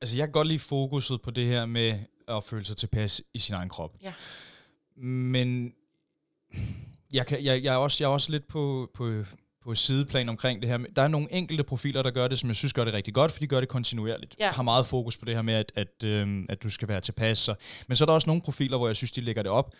Altså, jeg kan godt lide fokuset på det her med at føle sig tilpas i sin egen krop. Ja. Men jeg, kan, jeg, jeg, er også, jeg er også lidt på, på, på sideplan omkring det her. Der er nogle enkelte profiler, der gør det, som jeg synes gør det rigtig godt, for de gør det kontinuerligt. Ja. Har meget fokus på det her med, at, at, øhm, at du skal være tilpas. Så. Men så er der også nogle profiler, hvor jeg synes, de lægger det op,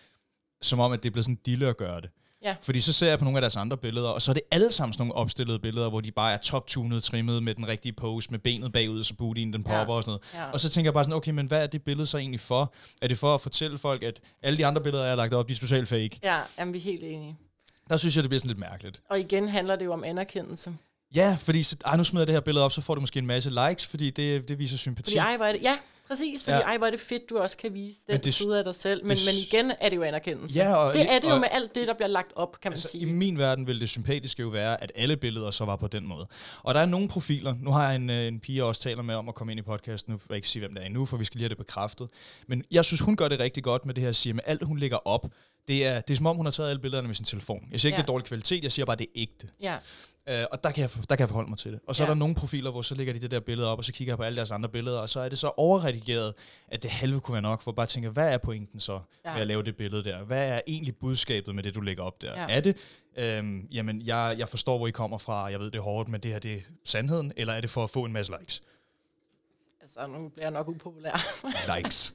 som om, at det er blevet sådan dille at gøre det. Ja. Fordi så ser jeg på nogle af deres andre billeder, og så er det alle sammen sådan nogle opstillede billeder, hvor de bare er top-tunet, trimmet med den rigtige pose, med benet bagud, så bootien den popper Ja. og sådan noget. Ja. Og så tænker jeg bare sådan, okay, men hvad er det billede så egentlig for? Er det for at fortælle folk, at alle de andre billeder, jeg har lagt op, de er totalt fake? Ja, jamen, vi er helt enige. Der synes jeg, det bliver sådan lidt mærkeligt. Og igen handler det jo om anerkendelse. Ja, fordi så, ej, nu smider jeg det her billede op, så får du måske en masse likes, fordi det, det viser sympati. Fordi ej, hvor er det, ja, Præcis, fordi Ja. ej, hvor er det fedt, du også kan vise den Men det- side af dig selv. Men, det- men igen er det jo anerkendelse. Ja, og- det er det jo og- med alt det, der bliver lagt op, kan man Altså, sige. I min verden ville det sympatiske jo være, at alle billeder så var på den måde. Og der er nogle profiler. Nu har jeg en, øh, en pige, jeg også taler med om at komme ind i podcasten. Nu vil jeg ikke sige, hvem det er endnu, for vi skal lige have det bekræftet. Men jeg synes, hun gør det rigtig godt med det her at sige, at alt hun lægger op, det er, det er som om, hun har taget alle billederne med sin telefon. Jeg siger ikke, Ja. det er dårlig kvalitet, jeg siger bare, det er ægte. Ja, Øh, og der kan, jeg, der kan jeg forholde mig til det. Og så ja. er der nogle profiler, hvor så lægger de det der billede op, og så kigger jeg på alle deres andre billeder, og så er det så overredigeret, at det halve kunne være nok, for bare tænke, hvad er pointen så ja. At lave det billede der? Hvad er egentlig budskabet med det, du lægger op der? Ja. Er det, øhm, jamen, jeg, jeg forstår, hvor I kommer fra, jeg ved, det er hårdt, men det her, det er sandheden, eller er det for at få en masse likes? Altså nu bliver jeg nok upopulær. Likes.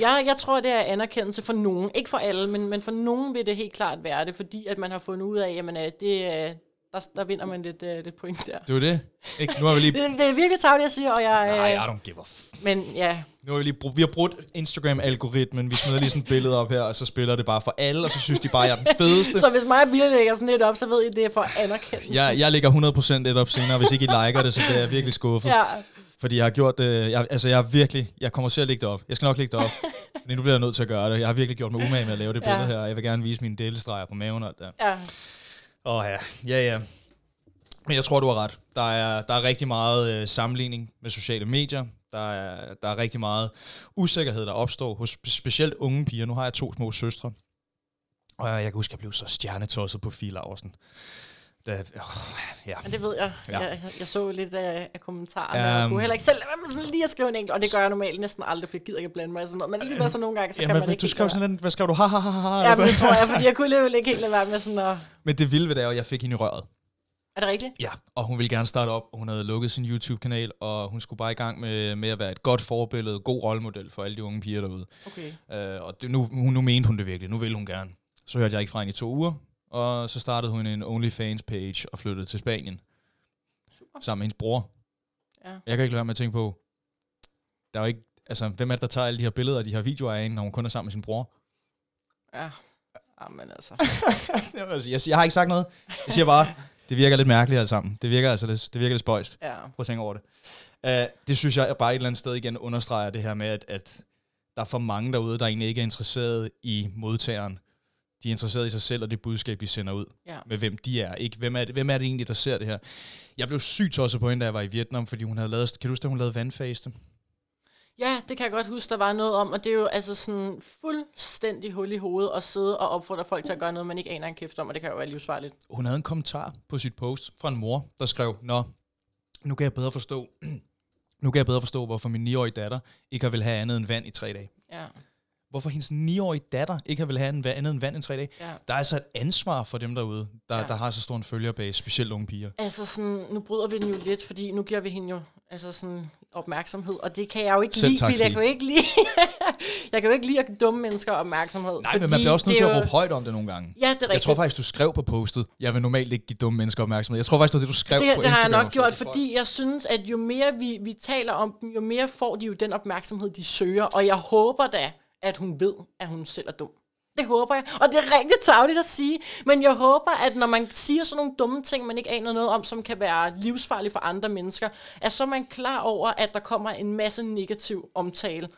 jeg, jeg tror, det er anerkendelse for nogen. Ikke for alle, men, men for nogen vil det helt klart være det, fordi at man har fundet ud af, jamen øh, det, øh, der, der vinder man lidt, øh, lidt point der. Det var det. Ikke? Nu har vi lige... Det, det er virkelig tageligt, jeg siger, og jeg... Nej, I don't give a f- men ja, Nu har vi lige brugt, vi har brugt Instagram-algoritmen, vi smider lige sådan et billede op her, og så spiller det bare for alle, og så synes de bare, jeg er den fedeste. så hvis mig og Bille lægger sådan lidt op, så ved I, det er for anerkendelse. Jeg, jeg lægger 100% et op senere, hvis ikke I liker det, så bliver jeg virkelig skuffet. Ja. Fordi jeg har gjort det, jeg, altså jeg virkelig, jeg kommer til at lægge det op. Jeg skal nok lægge det op, men nu bliver jeg nødt til at gøre det. Jeg har virkelig gjort mig umage med at lave det Ja. billede her, og jeg vil gerne vise mine delestreger på maven og alt der. ja. Åh ja, ja ja. Men jeg tror, du har ret. Der er, der er rigtig meget øh, sammenligning med sociale medier. Der er, der er rigtig meget usikkerhed, der opstår hos spe- specielt unge piger. Nu har jeg to små søstre. Og jeg kan huske, at jeg blev så stjernetosset på Fie Laursen. Da, oh, ja. Men det ved jeg. Ja. Jeg, jeg så lidt af, af kommentarerne, Um, og kunne heller ikke selv med sådan lige at skrive en enkelt, og det gør jeg normalt næsten aldrig, for jeg gider ikke blande mig i sådan noget. Men alligevel så nogle gange, så ja, kan man ikke du skrev sådan lidt, hvad skrev du? Ha, ha, ha, ha. Ja, men det tror jeg, fordi jeg kunne alligevel ikke helt lade være med sådan at... Men det vilde ved det er at jeg fik hende i røret. Er det rigtigt? Ja, og hun ville gerne starte op, og hun havde lukket sin YouTube-kanal, og hun skulle bare i gang med, med at være et godt forbillede, god rollemodel for alle de unge piger derude. Okay. Uh, og det, nu, hun, nu mente hun det virkelig, nu ville hun gerne. Så hørte jeg ikke fra hende i to uger, og så startede hun en OnlyFans-page og flyttede til Spanien. Super. Sammen med hendes bror. Ja. Jeg kan ikke lade være med at tænke på, der er jo ikke, altså, hvem er det, der tager alle de her billeder og de her videoer af hende, når hun kun er sammen med sin bror? Ja. Jamen altså. jeg, sige, jeg, siger- jeg har ikke sagt noget. Jeg siger bare, det virker lidt mærkeligt alt sammen. Det virker altså lidt, det virker lidt spøjst. Ja. Prøv at tænke over det. Uh, det synes jeg bare et eller andet sted igen understreger det her med, at, at der er for mange derude, der egentlig ikke er interesseret i modtageren. De er interesseret i sig selv og det budskab, de sender ud. Ja. Med hvem de er. Ikke? Hvem, er det, hvem er det egentlig, der ser det her? Jeg blev sygt tosset på hende, da jeg var i Vietnam, fordi hun havde lavet... Kan du huske, da hun lavede vandfaste? Ja, det kan jeg godt huske, der var noget om, og det er jo altså sådan fuldstændig hul i hovedet at sidde og opfordre folk til at gøre noget, man ikke aner en kæft om, og det kan jo være livsfarligt. Hun havde en kommentar på sit post fra en mor, der skrev, Nå, nu kan jeg bedre forstå, nu kan jeg bedre forstå, hvorfor min 9-årige datter ikke har vil have andet end vand i tre dage. Ja, Hvorfor hendes 9-årige datter ikke har vil have en- andet end vand i tre dage. ja. Der er altså et ansvar for dem derude, der, ja. Der har så stor en følgerbase, specielt unge piger. Altså sådan, nu bryder vi den jo lidt, fordi nu giver vi hende jo altså sådan opmærksomhed, og det kan jeg jo ikke Selv lide, tak, jeg kan jo ikke lide, jeg kan jo ikke lide at dumme mennesker opmærksomhed. Nej, men man bliver også nødt det til at jo- råbe højt om det nogle gange. Ja, det er rigtigt. Jeg tror faktisk, du skrev på postet, jeg vil normalt ikke give dumme mennesker opmærksomhed. Jeg tror faktisk, det var det, du skrev det, på det har jeg Instagram. nok gjort, fordi jeg synes, at jo mere vi, vi taler om dem, jo mere får de jo den opmærksomhed, de søger. Og jeg håber da, at hun ved, at hun selv er dum. Det håber jeg. Og det er rigtig tageligt at sige. Men jeg håber, at når man siger sådan nogle dumme ting, man ikke aner noget om, som kan være livsfarlige for andre mennesker, at så er man klar over, at der kommer en masse negativ omtale.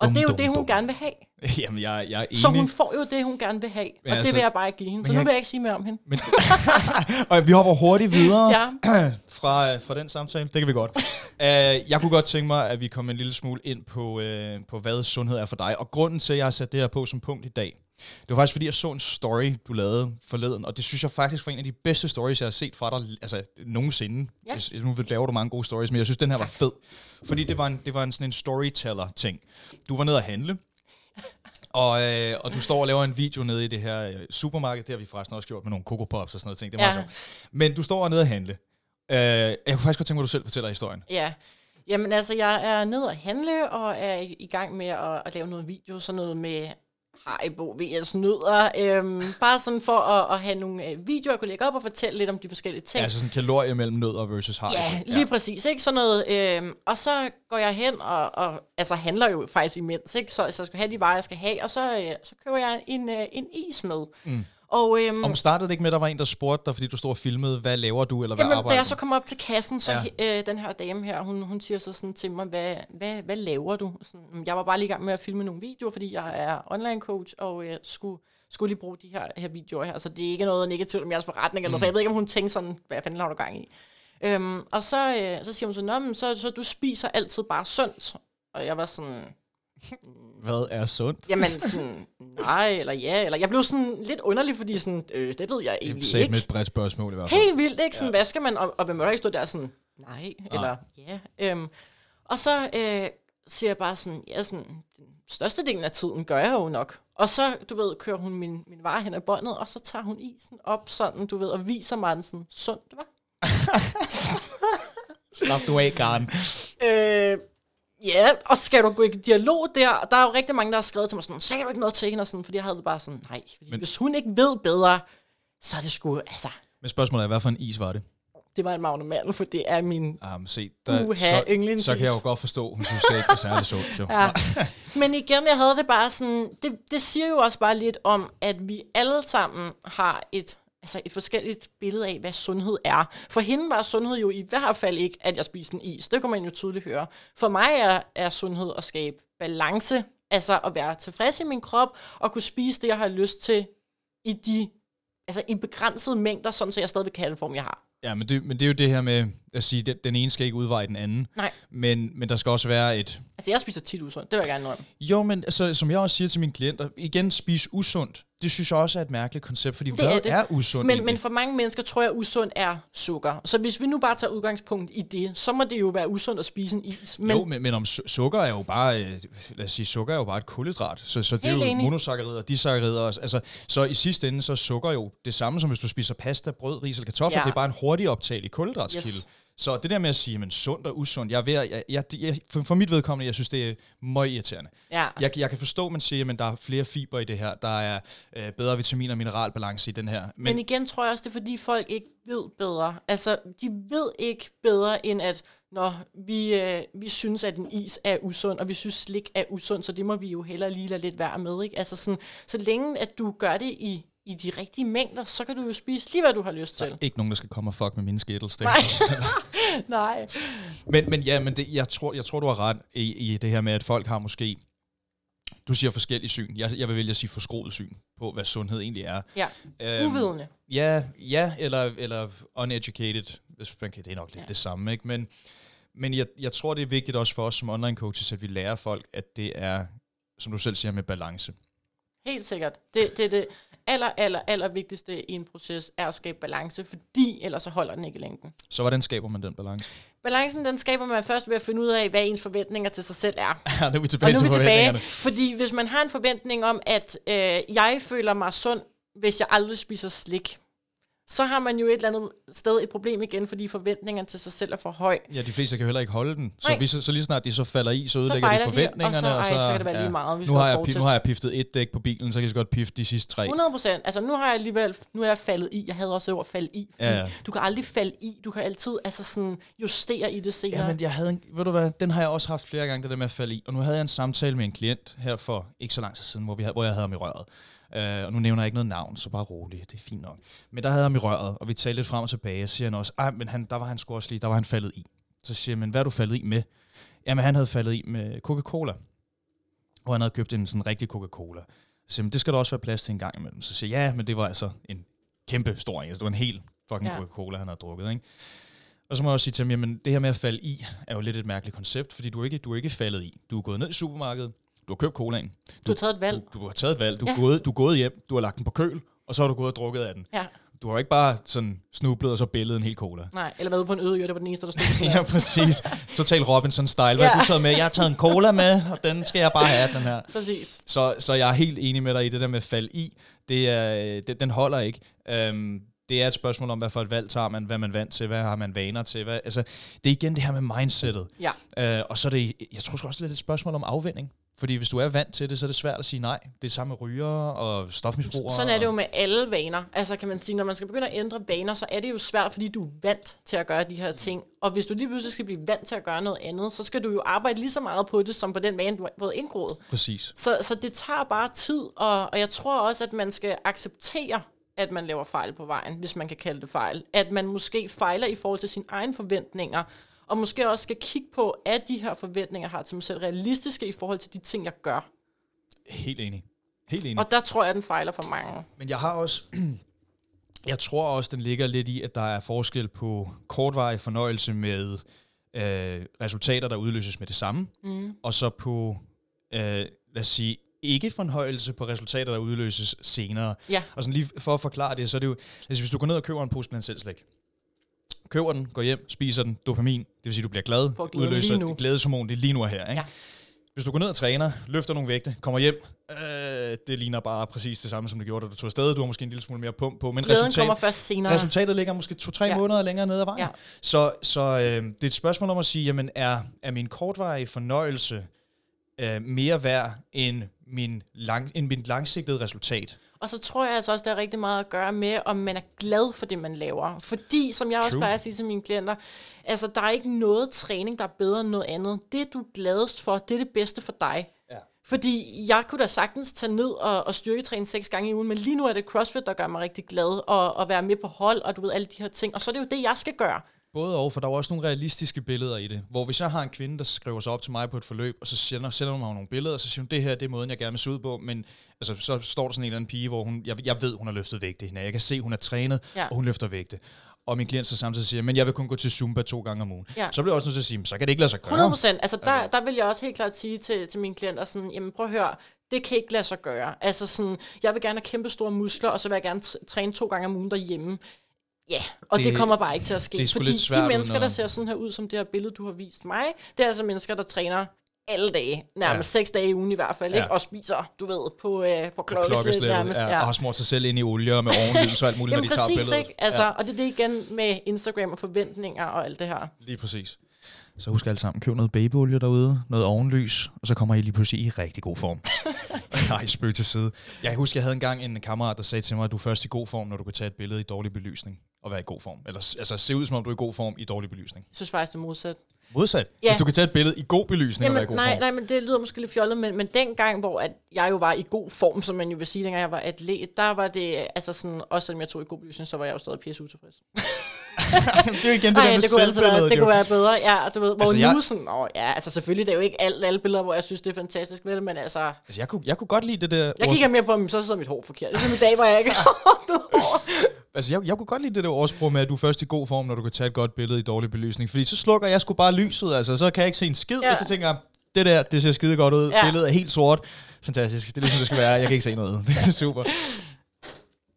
Og Dum, det er jo dum, det, hun dum. gerne vil have. Jamen, jeg, jeg er enig. Så hun får jo det, hun gerne vil have. Og altså- det vil jeg bare ikke give hende. Så nu jeg- vil jeg ikke sige mere om hende. Men, og vi hopper hurtigt videre Ja. fra, øh, fra den samtale. Det kan vi godt. uh, jeg kunne godt tænke mig, at vi kom en lille smule ind på, uh, på, hvad sundhed er for dig. Og grunden til, at jeg har sat det her på som punkt i dag, det var faktisk, fordi jeg så en story, du lavede forleden. Og det synes jeg faktisk var en af de bedste stories, jeg har set fra dig altså, nogensinde. Ja. Hvis- Nu laver du mange gode stories, men jeg synes, den her var fed. Fordi det var en, det var en, sådan en storyteller-ting. Du var nede at handle, og, øh, og du står og laver en video nede i det her øh, supermarked. Det har vi forresten også gjort med nogle Coco Pops og sådan noget ting. Det er meget Ja. sjovt. Men du står nede og handle. Øh, jeg kunne faktisk godt tænke mig, at du selv fortæller historien. Ja. Jamen altså, jeg er nede og handle, og er i, i gang med at, at lave noget video, sådan noget med Haribo, VS Nødder. Øhm, bare sådan for at, at have nogle øh, videoer, jeg kunne lægge op og fortælle lidt om de forskellige ting. Ja. Altså sådan en kalorie mellem nødder versus Haribo. Ja, lige ja. præcis, ikke? Sådan noget. Øhm, og så går jeg hen og, og altså handler jo faktisk imens, ikke? Så, så jeg skal have de varer, jeg skal have, og så, øh, så køber jeg en, øh, en is med. Mm. Og, øhm, Om startede det ikke med, at der var en, der spurgte dig, fordi du stod og filmede, hvad laver du, eller hvad Jamen, da arbejder jeg du? så kom op til kassen, så Ja. øh, den her dame her, hun, hun siger så sådan til mig, hvad, hvad, hvad laver du? Sådan, "Mm, jeg var bare lige i gang med at filme nogle videoer, fordi jeg er online coach, og jeg skulle, skulle lige bruge de her, her videoer her. Så det er ikke noget negativt om jeres forretning, eller noget, for jeg ved ikke, om hun tænker sådan, hvad fanden har du gang i? Øhm, og så, øh, så siger hun så, Nå, men så, så du spiser altid bare sundt. Og jeg var sådan, Hvad er sundt? jamen sådan, nej, eller ja, eller jeg blev sådan lidt underlig, fordi sådan, øh, det ved jeg Det egentlig er ikke. med et bredt spørgsmål i hvert fald. Helt vildt, ikke? Sådan, ja. hvad skal man, og, og hvem ikke stå der sådan, nej, eller ja. Øhm, og så øh, siger jeg bare sådan, ja, sådan, den største del af tiden gør jeg jo nok. Og så, du ved, kører hun min, min vare hen ad båndet, og så tager hun isen op sådan, du ved, og viser mig den sådan, sundt, var. Slap du af, Karen. Øh, ja, og skal du gå i dialog der? Der er jo rigtig mange, der har skrevet til mig sådan, sagde du ikke noget til hende? Og sådan, fordi jeg havde det bare sådan, nej, fordi Men- hvis hun ikke ved bedre, så er det sgu, altså, Men spørgsmålet er, hvad for en is var det? det var en Magne Mandel, for det er min Um, se, der, Uha, så, yndlingsis. så kan jeg jo godt forstå, hun synes, det ikke er særlig sundt. Så. Ja. Men igen, jeg havde det bare sådan, det, det siger jo også bare lidt om, at vi alle sammen har et, altså et forskelligt billede af, hvad sundhed er. For hende var sundhed jo i hvert fald ikke, at jeg spiste en is. Det kunne man jo tydeligt høre. For mig er, er sundhed at skabe balance, altså at være tilfreds i min krop, og kunne spise det, jeg har lyst til, i de altså i begrænsede mængder, sådan så jeg stadig kan have den form, jeg har. Ja, men det, men det er jo det her med at sige, at den ene skal ikke udveje den anden. Nej. Men, men der skal også være et... Altså, jeg spiser tit usundt, det vil jeg gerne indrømme. Jo, men altså, som jeg også siger til mine klienter, igen, spis usundt. Det synes jeg også er et mærkeligt koncept, fordi Det hvad er det. er usundt Men, egentlig? men for mange mennesker tror jeg, at usund er sukker. Så hvis vi nu bare tager udgangspunkt i det, så må det jo være usundt at spise en is. Men jo, men, men om su- sukker er jo bare, øh, lad os sige, sukker er jo bare et kulhydrat. Så, så det Helt er jo enig. monosakkarider, disakkarider. også. Altså, så i sidste ende, så er sukker jo det samme, som hvis du spiser pasta, brød, ris eller kartofler. Ja. Det er bare en hurtig optagelig kulhydratskilde. Yes. Så det der med at sige, men sundt og usundt, jeg er ved, at- jeg, jeg, jeg, for, for mit vedkommende, jeg synes, det er meget irriterende. ja. Jeg, jeg kan forstå, at man siger, at der er flere fiber i det her, der er øh, bedre vitamin- og mineralbalance i den her. Men, men igen tror jeg også, det er fordi folk ikke ved bedre. Altså, de ved ikke bedre end at, når vi, øh, vi synes, at en is er usund, og vi synes, slik er usund, så det må vi jo hellere lige lade lidt være med. Ikke? Altså sådan, så længe at du gør det i, i de rigtige mængder, så kan du jo spise lige, hvad du har lyst til. ikke nogen, der skal komme og fuck med mine det. Nej. Nej. Men, men ja, men det, jeg, tror, jeg tror, du har ret i, i det her med, at folk har måske, du siger forskellige syn. Jeg, jeg vil vælge at sige forskroet syn på, hvad sundhed egentlig er. Ja, Øhm, uvidende. Ja, ja eller, eller uneducated, hvis man kan, det er nok lidt ja. det samme, ikke? Men, men jeg, jeg tror, det er vigtigt også for os som online coaches, at vi lærer folk, at det er, som du selv siger, med balance. Helt sikkert. Det, det, det aller, aller, aller vigtigste i en proces er at skabe balance, fordi ellers så holder den ikke i længden. Så hvordan skaber man den balance? Balancen, den skaber man først ved at finde ud af, hvad ens forventninger til sig selv er. Ja, nu er vi Og tilbage nu er vi til tilbage, fordi hvis man har en forventning om, at øh, jeg føler mig sund, hvis jeg aldrig spiser slik, så har man jo et eller andet sted et problem igen, fordi forventningerne til sig selv er for høj. Ja, de fleste kan heller ikke holde den. Så, Nej. vi, så, så lige snart de så falder i, så ødelægger fejler de de, forventningerne. og så- ej, så kan det være lige meget, vi Nu har, jeg, fortsætte. nu har jeg piftet et dæk på bilen, så kan jeg så godt pifte de sidste tre. 100 procent. Altså nu har jeg alligevel, nu er jeg faldet i. Jeg havde også ord falde i. Ja, ja. Du kan aldrig falde i. Du kan altid altså sådan justere i det senere. Ja, men jeg havde en, ved du hvad, den har jeg også haft flere gange, det der med at falde i. Og nu havde jeg en samtale med en klient her for ikke så lang tid siden, hvor, vi havde, hvor jeg havde ham i røret. Uh, og nu nævner jeg ikke noget navn, så bare roligt, det er fint nok. Men der havde ham i røret, og vi talte lidt frem og tilbage, og siger han også, ej, men han, der var han sgu også lige, der var han faldet i. Så siger jeg, men hvad er du faldet i med? Jamen, han havde faldet i med Coca-Cola. Og han havde købt en sådan rigtig Coca-Cola. Så siger, men det skal der også være plads til en gang imellem. Så siger jeg, ja, men det var altså en kæmpe stor en. Altså, det var en helt fucking ja. Coca-Cola, han havde drukket, ikke? Og så må jeg også sige til ham, jamen det her med at falde i, er jo lidt et mærkeligt koncept, fordi du er ikke, du er ikke faldet i. Du er gået ned i supermarkedet, du har købt colaen, du har taget et valg. du, du har taget et valg, du, Ja. er gået, du er gået hjem, du har lagt den på køl, og så har du gået og drukket af den. Ja, Du har ikke bare sådan snublet og så billedet en hel cola. nej. Eller været på en øde ø, det var den eneste, der stod på ja, præcis. Total Robinson-style. Hvad Ja. har du taget med? Jeg har taget en cola med, og den skal jeg bare have, den her. Præcis. Så, så jeg er helt enig med dig i det der med at falde i. Det er, det, den holder ikke. Um, det er et spørgsmål om, hvad for et valg tager man, hvad man vant til, hvad har man vaner til. Hvad, altså, det er igen det her med mindsetet. Ja. Uh, og så er det, jeg tror også lidt et spørgsmål om afvinding. Fordi hvis du er vant til det, så er det svært at sige nej. Det er samme med ryger og stofmisbrugere. Sådan er det jo med alle vaner. Altså kan man sige, når man skal begynde at ændre vaner, så er det jo svært, fordi du er vant til at gøre de her ting. Og hvis du lige pludselig skal blive vant til at gøre noget andet, så skal du jo arbejde lige så meget på det, som på den vane, du har fået indgroet. Præcis. Så, så det tager bare tid, og, og jeg tror også, at man skal acceptere, at man laver fejl på vejen, hvis man kan kalde det fejl. At man måske fejler i forhold til sine egne forventninger, og måske også skal kigge på, at de her forventninger har til mig selv realistiske i forhold til de ting, jeg gør. Helt enig. Helt enig. Og der tror jeg, den fejler for mange. Men jeg har også... Jeg tror også, den ligger lidt i, at der er forskel på kortvarig fornøjelse med øh, resultater, der udløses med det samme, mm. og så på, øh, lad os sige, ikke fornøjelse på resultater, der udløses senere. Ja. Og sådan lige for at forklare det, så er det jo, altså hvis du går ned og køber en pose blandt selv slik, køber den, går hjem, spiser den, dopamin, det vil sige, du bliver glad, Får glæden udløser lige nu. glædeshormon, det er lige nu og her. Ikke? Ja. Hvis du går ned og træner, løfter nogle vægte, kommer hjem, øh, det ligner bare præcis det samme, som det gjorde, da du tog afsted. Du har måske en lille smule mere pump på, men Glæden resultat, kommer først senere. resultatet ligger måske to-tre ja. Ja. måneder længere nede ad vejen. Ja. Så, så øh, det er et spørgsmål om at sige, jamen er, er min kortvarige fornøjelse øh, mere værd end, min lang, end mit langsigtede resultat? Og så tror jeg altså også, der er rigtig meget at gøre med, om man er glad for det, man laver. Fordi, som jeg også True. plejer at sige til mine klienter, altså der er ikke noget træning, der er bedre end noget andet. Det, du er gladest for, det er det bedste for dig. Ja. Fordi jeg kunne da sagtens tage ned og, og styrketræne seks gange i ugen, men lige nu er det CrossFit, der gør mig rigtig glad, og, og være med på hold, og du ved, alle de her ting. Og så er det jo det, jeg skal gøre. Både og, for der er jo også nogle realistiske billeder i det. Hvor hvis jeg har en kvinde, der skriver sig op til mig på et forløb, og så sender, sender hun mig nogle billeder, og så siger hun, det her det er måden, jeg gerne vil se ud på. Men altså, så står der sådan en eller anden pige, hvor hun, jeg, jeg ved, hun har løftet vægte hende. Jeg kan se, hun er trænet, Ja. og hun løfter vægte. Og min klient så samtidig siger, men jeg vil kun gå til Zumba to gange om ugen. Ja. Så bliver jeg også nødt til at sige, "Men så kan det ikke lade sig gøre. 100 procent. Altså, der, der vil jeg også helt klart sige til, til mine klienter sådan, jamen prøv at høre, det kan ikke lade sig gøre. Altså sådan, jeg vil gerne have kæmpe store muskler, og så vil jeg gerne tr- træne to gange om ugen derhjemme. Ja, og det, Det- kommer bare ikke til at ske. det er fordi lidt svært de mennesker, der ser sådan her ud, som det her billede, du har vist mig, det er altså mennesker, der træner alle dage, nærmest ja. seks dage i ugen i hvert fald, Ja. ikke? og spiser, du ved, på, øh, på klokkeslæt nærmest. ja, og har smurt sig selv ind i olie og med ovenlys og alt muligt, Jamen når de tager præcis, billedet. ikke? Altså, ja. Og det er det igen med Instagram og forventninger og alt det her. Lige præcis. Så husk alle sammen, køb noget babyolie derude, noget ovenlys, og så kommer I lige pludselig i rigtig god form. Nej, spøg til side. Jeg husker, jeg havde engang en kammerat, der sagde til mig, at du er først i god form, når du kan tage et billede i dårlig belysning og være i god form. Eller altså se ud, som om du er i god form i dårlig belysning. Jeg synes faktisk, det er modsat. Modsat. Ja. Hvis du kan tage et billede i god belysning og være i god Jamen, nej, form. nej, men det lyder måske lidt fjollet, men, men dengang, hvor at jeg jo var i god form, som man jo vil sige, dengang jeg var atlet, der var det, altså sådan, også selvom jeg tog i god belysning, så var jeg jo stadig pisse utilfreds. det er jo igen det Nej, der med det kunne altså være, det jo. kunne være bedre, ja, og du ved, hvor Altså, jeg- nu sådan, åh, ja, altså selvfølgelig, det er jo ikke alt, alle billeder, hvor jeg synes, det er fantastisk, vel, men altså, Altså, jeg, kunne, jeg kunne godt lide det der... jeg kigger mere på, om så sidder mit hår forkert. Ligesom i dag, hvor jeg ikke har. Altså, jeg, jeg kunne godt lide det der ordsprog med, at du er først i god form, når du kan tage et godt billede i dårlig belysning. Fordi så slukker jeg sgu bare lyset, altså. Så kan jeg ikke se en skid, ja. Og så tænker jeg, det der, det ser skide godt ud. Ja. Billedet er helt sort. Fantastisk. Det er ligesom det skal være. Jeg kan ikke se noget. Det er super.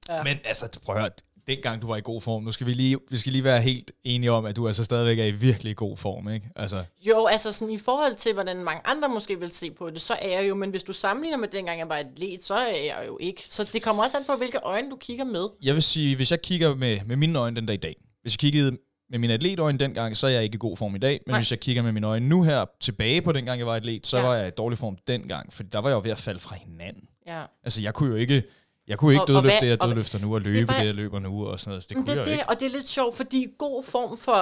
Ja. Men altså, prøv at høre. Dengang du var i god form, nu skal vi lige, vi skal lige være helt enige om, at du altså stadigvæk er i virkelig god form, ikke? Altså, Jo, altså sådan i forhold til, hvordan mange andre måske vil se på det, så er jeg jo, men hvis du sammenligner med dengang, jeg var atlet, så er jeg jo ikke. Så det kommer også an på, hvilke øjne du kigger med. jeg vil sige, hvis jeg kigger med, med mine øjne den dag i dag, hvis jeg kiggede med mine atletøjne dengang, så er jeg ikke i god form i dag. Men Nej. Hvis jeg kigger med mine øjne nu her tilbage på dengang, jeg var atlet, så. Ja. var jeg i dårlig form dengang. For der var jeg jo ved at falde fra hinanden. Ja. Altså, jeg kunne jo ikke, jeg kunne ikke Og- og dødløfte hvad- det, jeg og- dødløfter nu, og løbe hvad- det, jeg løber nu, og sådan noget. Så det Men kunne det, jeg jo det, ikke. og det er lidt sjovt, fordi god form for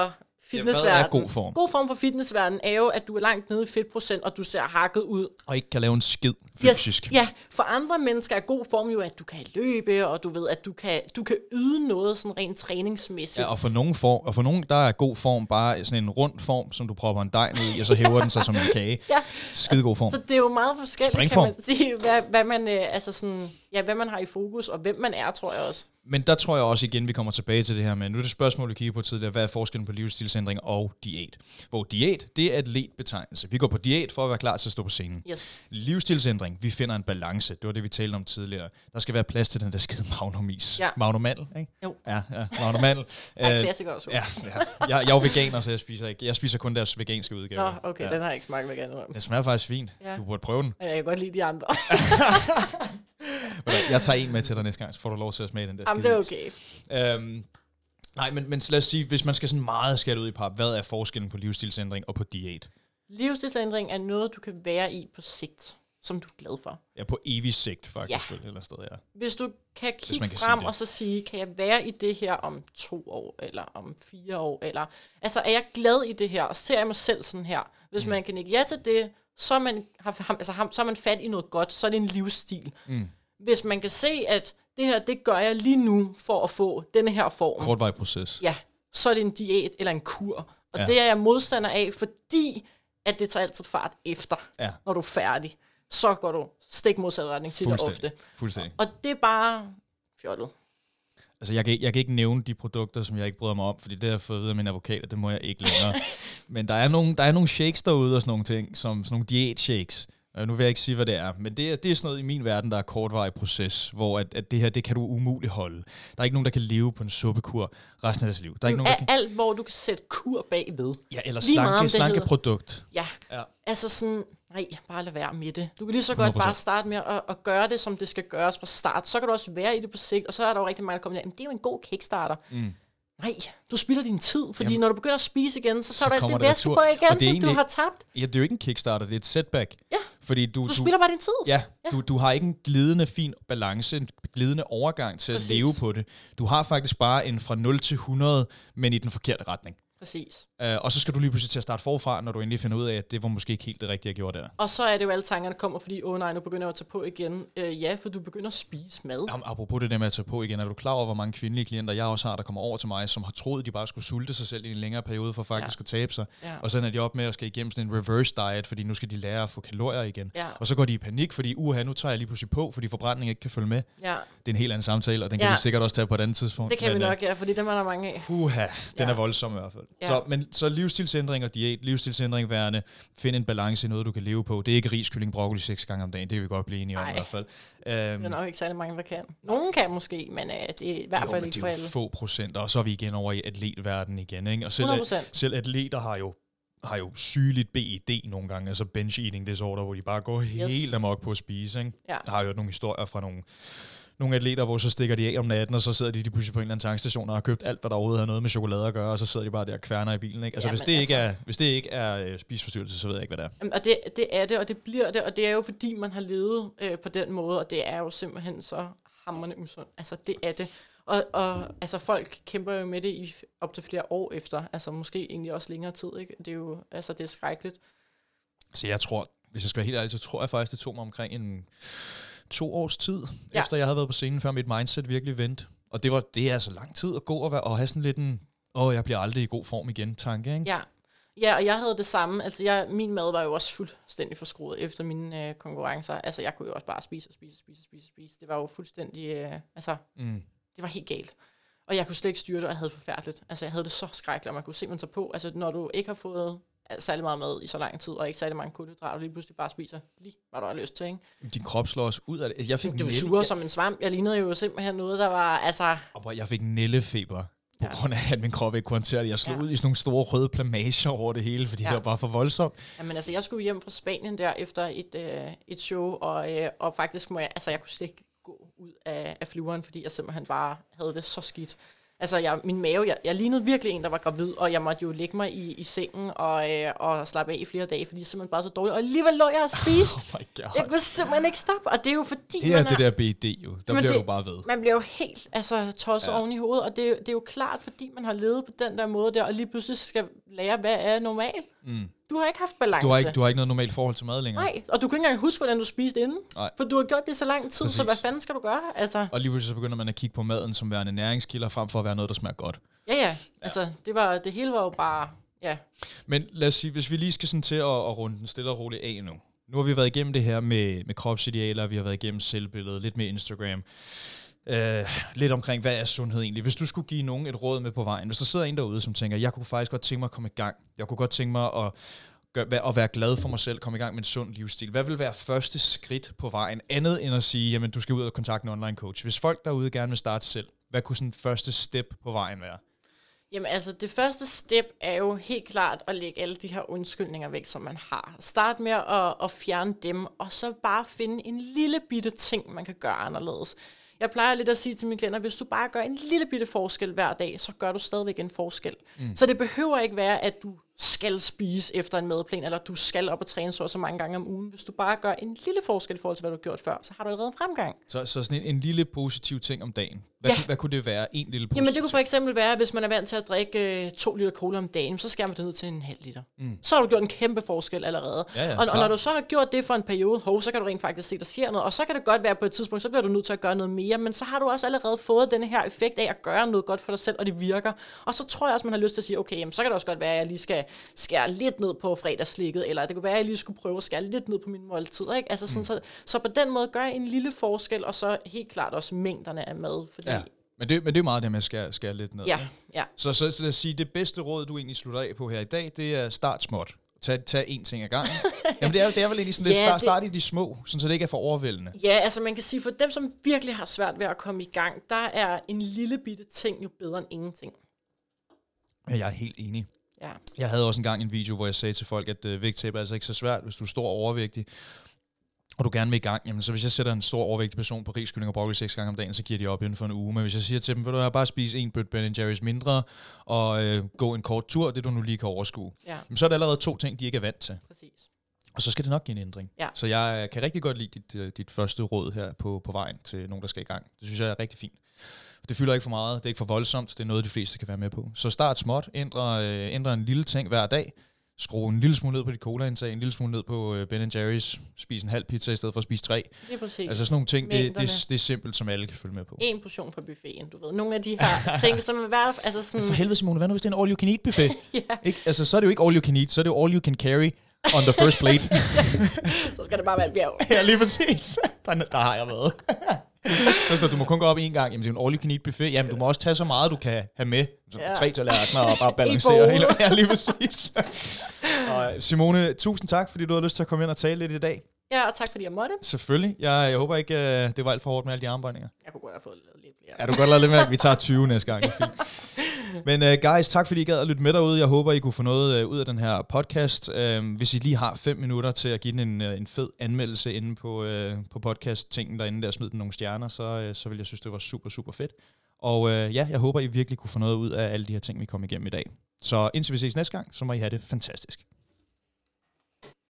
hvad fitnessverden, er god form? God form for fitnessverden er jo, at du er langt nede i fedtprocent, og du ser hakket ud. Og ikke kan lave en skid fysisk. Yes, ja, for andre mennesker er god form jo, at du kan løbe, og du ved, at du kan, du kan yde noget sådan rent træningsmæssigt. Ja, og for nogen, form, og for nogen, der er god form bare sådan en rund form, som du propper en dej ned i, og så hæver den sig som en kage. Ja. Skide god form. Så det er jo meget forskelligt, Springform. kan man sige, hvad, hvad, man, øh, altså sådan, ja, hvad man har i fokus, og hvem man er, tror jeg også. Men der tror jeg også igen, vi kommer tilbage til det her med, nu er det spørgsmål, vi kigger på tidligere, hvad er forskellen på livsstilsændring og diæt? Hvor diæt, det er atletbetegnelse. Vi går på diæt for at være klar til at stå på scenen. Yes. Livsstilsændring, vi finder en balance. Det var det, vi talte om tidligere. Der skal være plads til den der skide magnumis. Ja. Magnumandel, ikke? Jo. Ja, ja, magnumandel. Ja, Øh, klassiker også. Ja, ja. Jeg, jeg er jo veganer, så jeg spiser ikke. Jeg spiser kun deres veganske udgave. Nå, okay, ja. den har jeg ikke smagt med andet. Den smager faktisk fint. Ja. Du burde prøve den. Jeg kan godt lide de andre. Jeg tager en med til dig næste gang, så får du lov til at smage den der Jamen, det er okay. Øhm, nej, men, men lad os sige, hvis man skal sådan meget skære ud i pap, hvad er forskellen på livsstilsændring og på diæt? Livsstilsændring er noget, du kan være i på sigt, som du er glad for. Ja, på evig sigt faktisk, Ja. eller sted, ja. Hvis du kan kigge kan frem og så sige, kan jeg være i det her om to år, eller om fire år, eller altså er jeg glad i det her, og ser jeg mig selv sådan her? Hvis mm. man kan ikke ja til det, så er man, har, altså, har- så er man fat i noget godt, så er det en livsstil. Mm. Hvis man kan se, at det her, det gør jeg lige nu for at få denne her form. Kortvarig proces. Ja, så er det en diæt eller en kur. Og ja. det er jeg modstander af, fordi at det tager altid fart efter, Ja. når du er færdig. Så går du stik modsat retning til det ofte. Fuldstændig. Og det er bare fjollet. Altså, jeg kan, ikke- jeg kan ikke nævne de produkter, som jeg ikke bryder mig om, fordi det har jeg fået af min advokat, at det må jeg ikke længere. men der er, nogle, der er nogle shakes derude og sådan nogle ting, som sådan nogle diæt-shakes. Uh, nu vil jeg ikke sige, hvad det er, men det er, det er sådan noget i min verden, der er kortvarig proces, hvor at, at det her, det kan du umuligt holde. Der er ikke nogen, der kan leve på en suppekur resten af deres liv. Der er ikke nogen, der kan... Alt, hvor du kan sætte kur bagved. Ja, eller lige slanke, slanke hedder- produkt. Ja, Ja. altså sådan, nej, bare lad være med det. Du kan lige så godt 100%. bare starte med at, at gøre det, som det skal gøres fra start. Så kan du også være i det på sigt, og så er der jo rigtig mange, der kommer der, "Jamen, det er jo en god kickstarter. Mm. Nej, du spilder din tid, fordi Jamen, når du begynder at spise igen, så, så, er der det væske på Og igen, det er som du egentlig- har tabt. Ja, det er jo ikke en kickstarter, det er et setback. Ja. Fordi du, Du spilder bare din tid. Ja, du, du har ikke en glidende fin balance, en glidende overgang til Præcis. at leve på det. Du har faktisk bare en fra 0 til 100, men i den forkerte retning. Præcis. Uh, og så skal du lige pludselig til at starte forfra, når du endelig finder ud af, at det var måske ikke helt det rigtige, jeg gjorde der. Og så er det jo alle tankerne kommer, fordi, åh oh, nej, nu begynder jeg at tage på igen. Øh, ja, for du begynder at spise mad. Jamen, apropos det der med at tage på igen, er du klar over, hvor mange kvindelige klienter jeg også har, der kommer over til mig, som har troet, de bare skulle sulte sig selv i en længere periode for faktisk Ja. at tabe sig. Ja. Og så ender de op med at skal igennem sådan en reverse diet, fordi nu skal de lære at få kalorier igen. Ja. Og så går de i panik, fordi uha, nu tager jeg lige pludselig på, fordi forbrændingen ikke kan følge med. Ja, Det er en helt anden samtale, og den kan Ja. vi sikkert også tage på et andet tidspunkt. det kan vi Men, øh, nok, ja, fordi dem er der mange af. Uha, den Ja. er voldsom i hvert fald. Ja. Så, men så livsstilsændring og diæt, livsstilsændring værende, find en balance i noget, du kan leve på. Det er ikke riskylling broccoli seks gange om dagen, det kan vi godt blive enige om Ej. i hvert fald. Det er Øhm, nok ikke særlig mange, der kan. Nogen kan måske, men øh, det er i hvert jo, fald men ikke det for er alle. jo få procent, og så er vi igen over i atletverdenen igen. Ikke? Og selv, 100%. selv atleter har jo har jo sygeligt BED nogle gange, altså binge eating disorder, hvor de bare går yes. helt amok på at spise. Ikke? Ja. Jeg har hørt nogle historier fra nogle, nogle atleter, hvor så stikker de af om natten, og så sidder de lige pludselig på en eller anden tankstation og har købt alt, hvad der overhovedet har noget med chokolade at gøre, og så sidder de bare der og kværner i bilen. Ikke? Altså, Jamen, hvis, det ikke altså- er, hvis det ikke er øh, spiseforstyrrelse, så ved jeg ikke, hvad det er. Og det, det er det, og det bliver det, og det er jo fordi, man har levet øh, på den måde, og det er jo simpelthen så hammerne usundt. Altså, det er det. Og, og altså, folk kæmper jo med det i op til flere år efter, altså måske egentlig også længere tid, ikke? Det er jo, altså, det er skrækkeligt. Så jeg tror, hvis jeg skal være helt ærlig, så tror jeg faktisk, det tog mig omkring en to års tid, ja. Efter jeg havde været på scenen, før mit mindset virkelig vendte. Og det var det er altså lang tid at gå og, være, og have sådan lidt en, åh, oh, jeg bliver aldrig i god form igen, tanke, ikke? Ja. Ja, og jeg havde det samme. Altså, jeg, min mad var jo også fuldstændig forskruet efter mine øh, konkurrencer. Altså, jeg kunne jo også bare spise og spise og spise og spise, spise. Det var jo fuldstændig... Øh, altså, Mm. det var helt galt. Og jeg kunne slet ikke styre det, og jeg havde det forfærdeligt. Altså, jeg havde det så skrækkeligt, og man kunne simpelthen tage på. Altså, når du ikke har fået særlig meget mad i så lang tid, og ikke særlig mange kulhydrater, og lige pludselig bare spiser lige, hvad du har lyst til, ikke? Din krop slår os ud af det. Jeg fik, Det var nælle, sure som en svamp. Jeg lignede jo simpelthen noget, der var, altså... jeg, og jeg fik nællefeber på Ja. grund af, at min krop ikke kunne håndtere det. Jeg slog Ja. ud i sådan nogle store røde plamager over det hele, fordi. Ja. det var bare for voldsomt. Jamen altså, jeg skulle hjem fra Spanien der efter et, øh, et show, og, øh, og faktisk må jeg, altså jeg kunne slet ikke gå ud af, af flyveren, fordi jeg simpelthen bare havde det så skidt. Altså, jeg, min mave, jeg, jeg lignede virkelig en, der var gravid, og jeg måtte jo lægge mig i, i sengen og, øh, og slappe af i flere dage, fordi jeg simpelthen bare så dårlig. Og alligevel lå jeg og spiste. Oh my God. jeg kunne simpelthen ikke stoppe, og det er jo fordi, det er man det der BD jo. Der bliver det- du bare ved. man bliver jo helt altså, tosset Ja. oven i hovedet, og det, er jo- det er jo klart, fordi man har levet på den der måde der, og lige pludselig skal lære, hvad er normal. Mm. Du har ikke haft balance. Du, har ikke, du har ikke noget normalt forhold til mad længere. Nej, og du kan ikke engang huske, hvordan du spiste inden. Nej. For du har gjort det så lang tid, Præcis. Så hvad fanden skal du gøre? Altså, Og lige pludselig så begynder man at kigge på maden som værende næringskilder, frem for at være noget, der smager godt. ja, ja, altså, det, var, det hele var jo bare, ja, Men lad os sige, hvis vi lige skal sådan til at, at runde den stille og roligt af nu. Nu har vi været igennem det her med, med kropsidealer, vi har været igennem selvbilledet, lidt med Instagram øh, lidt omkring, hvad er sundhed egentlig? Hvis du skulle give nogen et råd med på vejen, hvis der sidder en derude, som tænker, jeg kunne faktisk godt tænke mig at komme i gang. Jeg kunne godt tænke mig at, gøre, at være glad for mig selv, komme i gang med en sund livsstil. Hvad vil være første skridt på vejen, andet end at sige, jamen du skal ud og kontakte en online coach? Hvis folk derude gerne vil starte selv, hvad kunne sådan første step på vejen være? Jamen altså, det første step er jo helt klart at lægge alle de her undskyldninger væk, som man har. Start med at, at fjerne dem, og så bare finde en lille bitte ting, man kan gøre anderledes. Jeg plejer lidt at sige til mine klienter, hvis du bare gør en lille bitte forskel hver dag, så gør du stadigvæk en forskel. Mm. Så det behøver ikke være, at du skal spise efter en madplan, eller du skal op og træne så og så mange gange om ugen. Hvis du bare gør en lille forskel i forhold til, hvad du har gjort før, så har du allerede en fremgang. Så, så sådan en, en lille positiv ting om dagen. Hvad, Ja. hvad kunne det være? En lille positiv Jamen det kunne for eksempel være, hvis man er vant til at drikke øh, to liter cola om dagen, så skal man det ned til en halv liter. Mm. Så har du gjort en kæmpe forskel allerede. Ja, ja, og, og når du så har gjort det for en periode, hov, så kan du rent faktisk se, der sker noget. Og så kan det godt være på et tidspunkt, så bliver du nødt til at gøre noget mere, men så har du også allerede fået den her effekt af at gøre noget godt for dig selv, og det virker. Og så tror jeg også, man har lyst til at sige, okay, jamen, så kan det også godt være, at jeg lige skal skære lidt ned på fredagslikket, eller det kunne være, at jeg lige skulle prøve at skære lidt ned på mine måltider. Ikke? Altså sådan, mm. så, så på den måde gør jeg en lille forskel, og så helt klart også mængderne af mad. Fordi, Ja. Men det, men det er meget det med at skære, skære lidt ned. ja, ja. Så, så, så lad os sige, det bedste råd, du egentlig slutter af på her i dag, det er start småt. Tag, tag én ting ad gangen. Jamen det er, det er vel egentlig sådan lidt Ja, start, start i de små, sådan, så det ikke er for overvældende. Ja, altså man kan sige, for dem, som virkelig har svært ved at komme i gang, der er en lille bitte ting jo bedre end ingenting. Ja, jeg er helt enig. Ja, Jeg havde også engang en video, hvor jeg sagde til folk, at øh, vægttab er altså ikke så svært, hvis du er stor og overvægtig, og du gerne vil i gang, jamen så hvis jeg sætter en stor overvægtig person på riskylling og broccoli seks gange om dagen, så giver de op inden for en uge. Men hvis jeg siger til dem, vil du have bare spise en bøtte Ben Jerry's mindre, og øh, gå en kort tur, det du nu lige kan overskue, ja, jamen, så er der allerede to ting, de ikke er vant til. præcis. Og så skal det nok give en ændring. Ja. Så jeg øh, kan rigtig godt lide dit, øh, dit første råd her på, på vejen til nogen, der skal i gang. Det synes jeg er rigtig fint. Det fylder ikke for meget, det er ikke for voldsomt, det er noget, de fleste kan være med på. Så start småt, ændre, øh, ændre en lille ting hver dag, skru en lille smule ned på dit cola-indtag, en lille smule ned på øh, Ben Jerry's, spis en halv pizza i stedet for at spise tre. Det er præcis. Altså sådan nogle ting, det, det, Mængderne. det er simpelt, som alle kan følge med på. en portion på buffeten, du ved. Nogle af de her ting, som er værd, altså sådan... For helvede Simone, hvad nu hvis det er en all-you-can-eat buffet? Ja, ikke? Altså, så er det jo ikke all-you-can-eat, så er det jo all-you-can-carry on the first plate. så skal det bare være et bjerg. Ja, lige præcis. Der, der har jeg været. Der står, du må kun gå op en gang. Jamen, det er en all you can eat buffet. Jamen, du må også tage så meget, du kan have med. Så Ja. Tre tallerkener og bare balancere hele. Ja, lige præcis. og Simone, tusind tak, fordi du har lyst til at komme ind og tale lidt i dag. Ja, og tak fordi jeg måtte. Selvfølgelig. Jeg, jeg håber ikke, øh, det var alt for hårdt med alle de armbøjninger. Jeg kunne godt have fået lavet. Ja, du kan godt lade lidt med, vi tager 20 næste gang. Det er fint. Men uh, guys, tak fordi I gad at lytte med derude. Jeg håber, I kunne få noget uh, ud af den her podcast. Uh, hvis I lige har 5 minutter til at give den en, uh, en fed anmeldelse inde på, uh, på podcast-tingen derinde, der smid den nogle stjerner, så, uh, så vil jeg synes, det var super, super fedt. Og uh, ja, jeg håber, I virkelig kunne få noget ud af alle de her ting, vi kom igennem i dag. Så indtil vi ses næste gang, så må I have det fantastisk.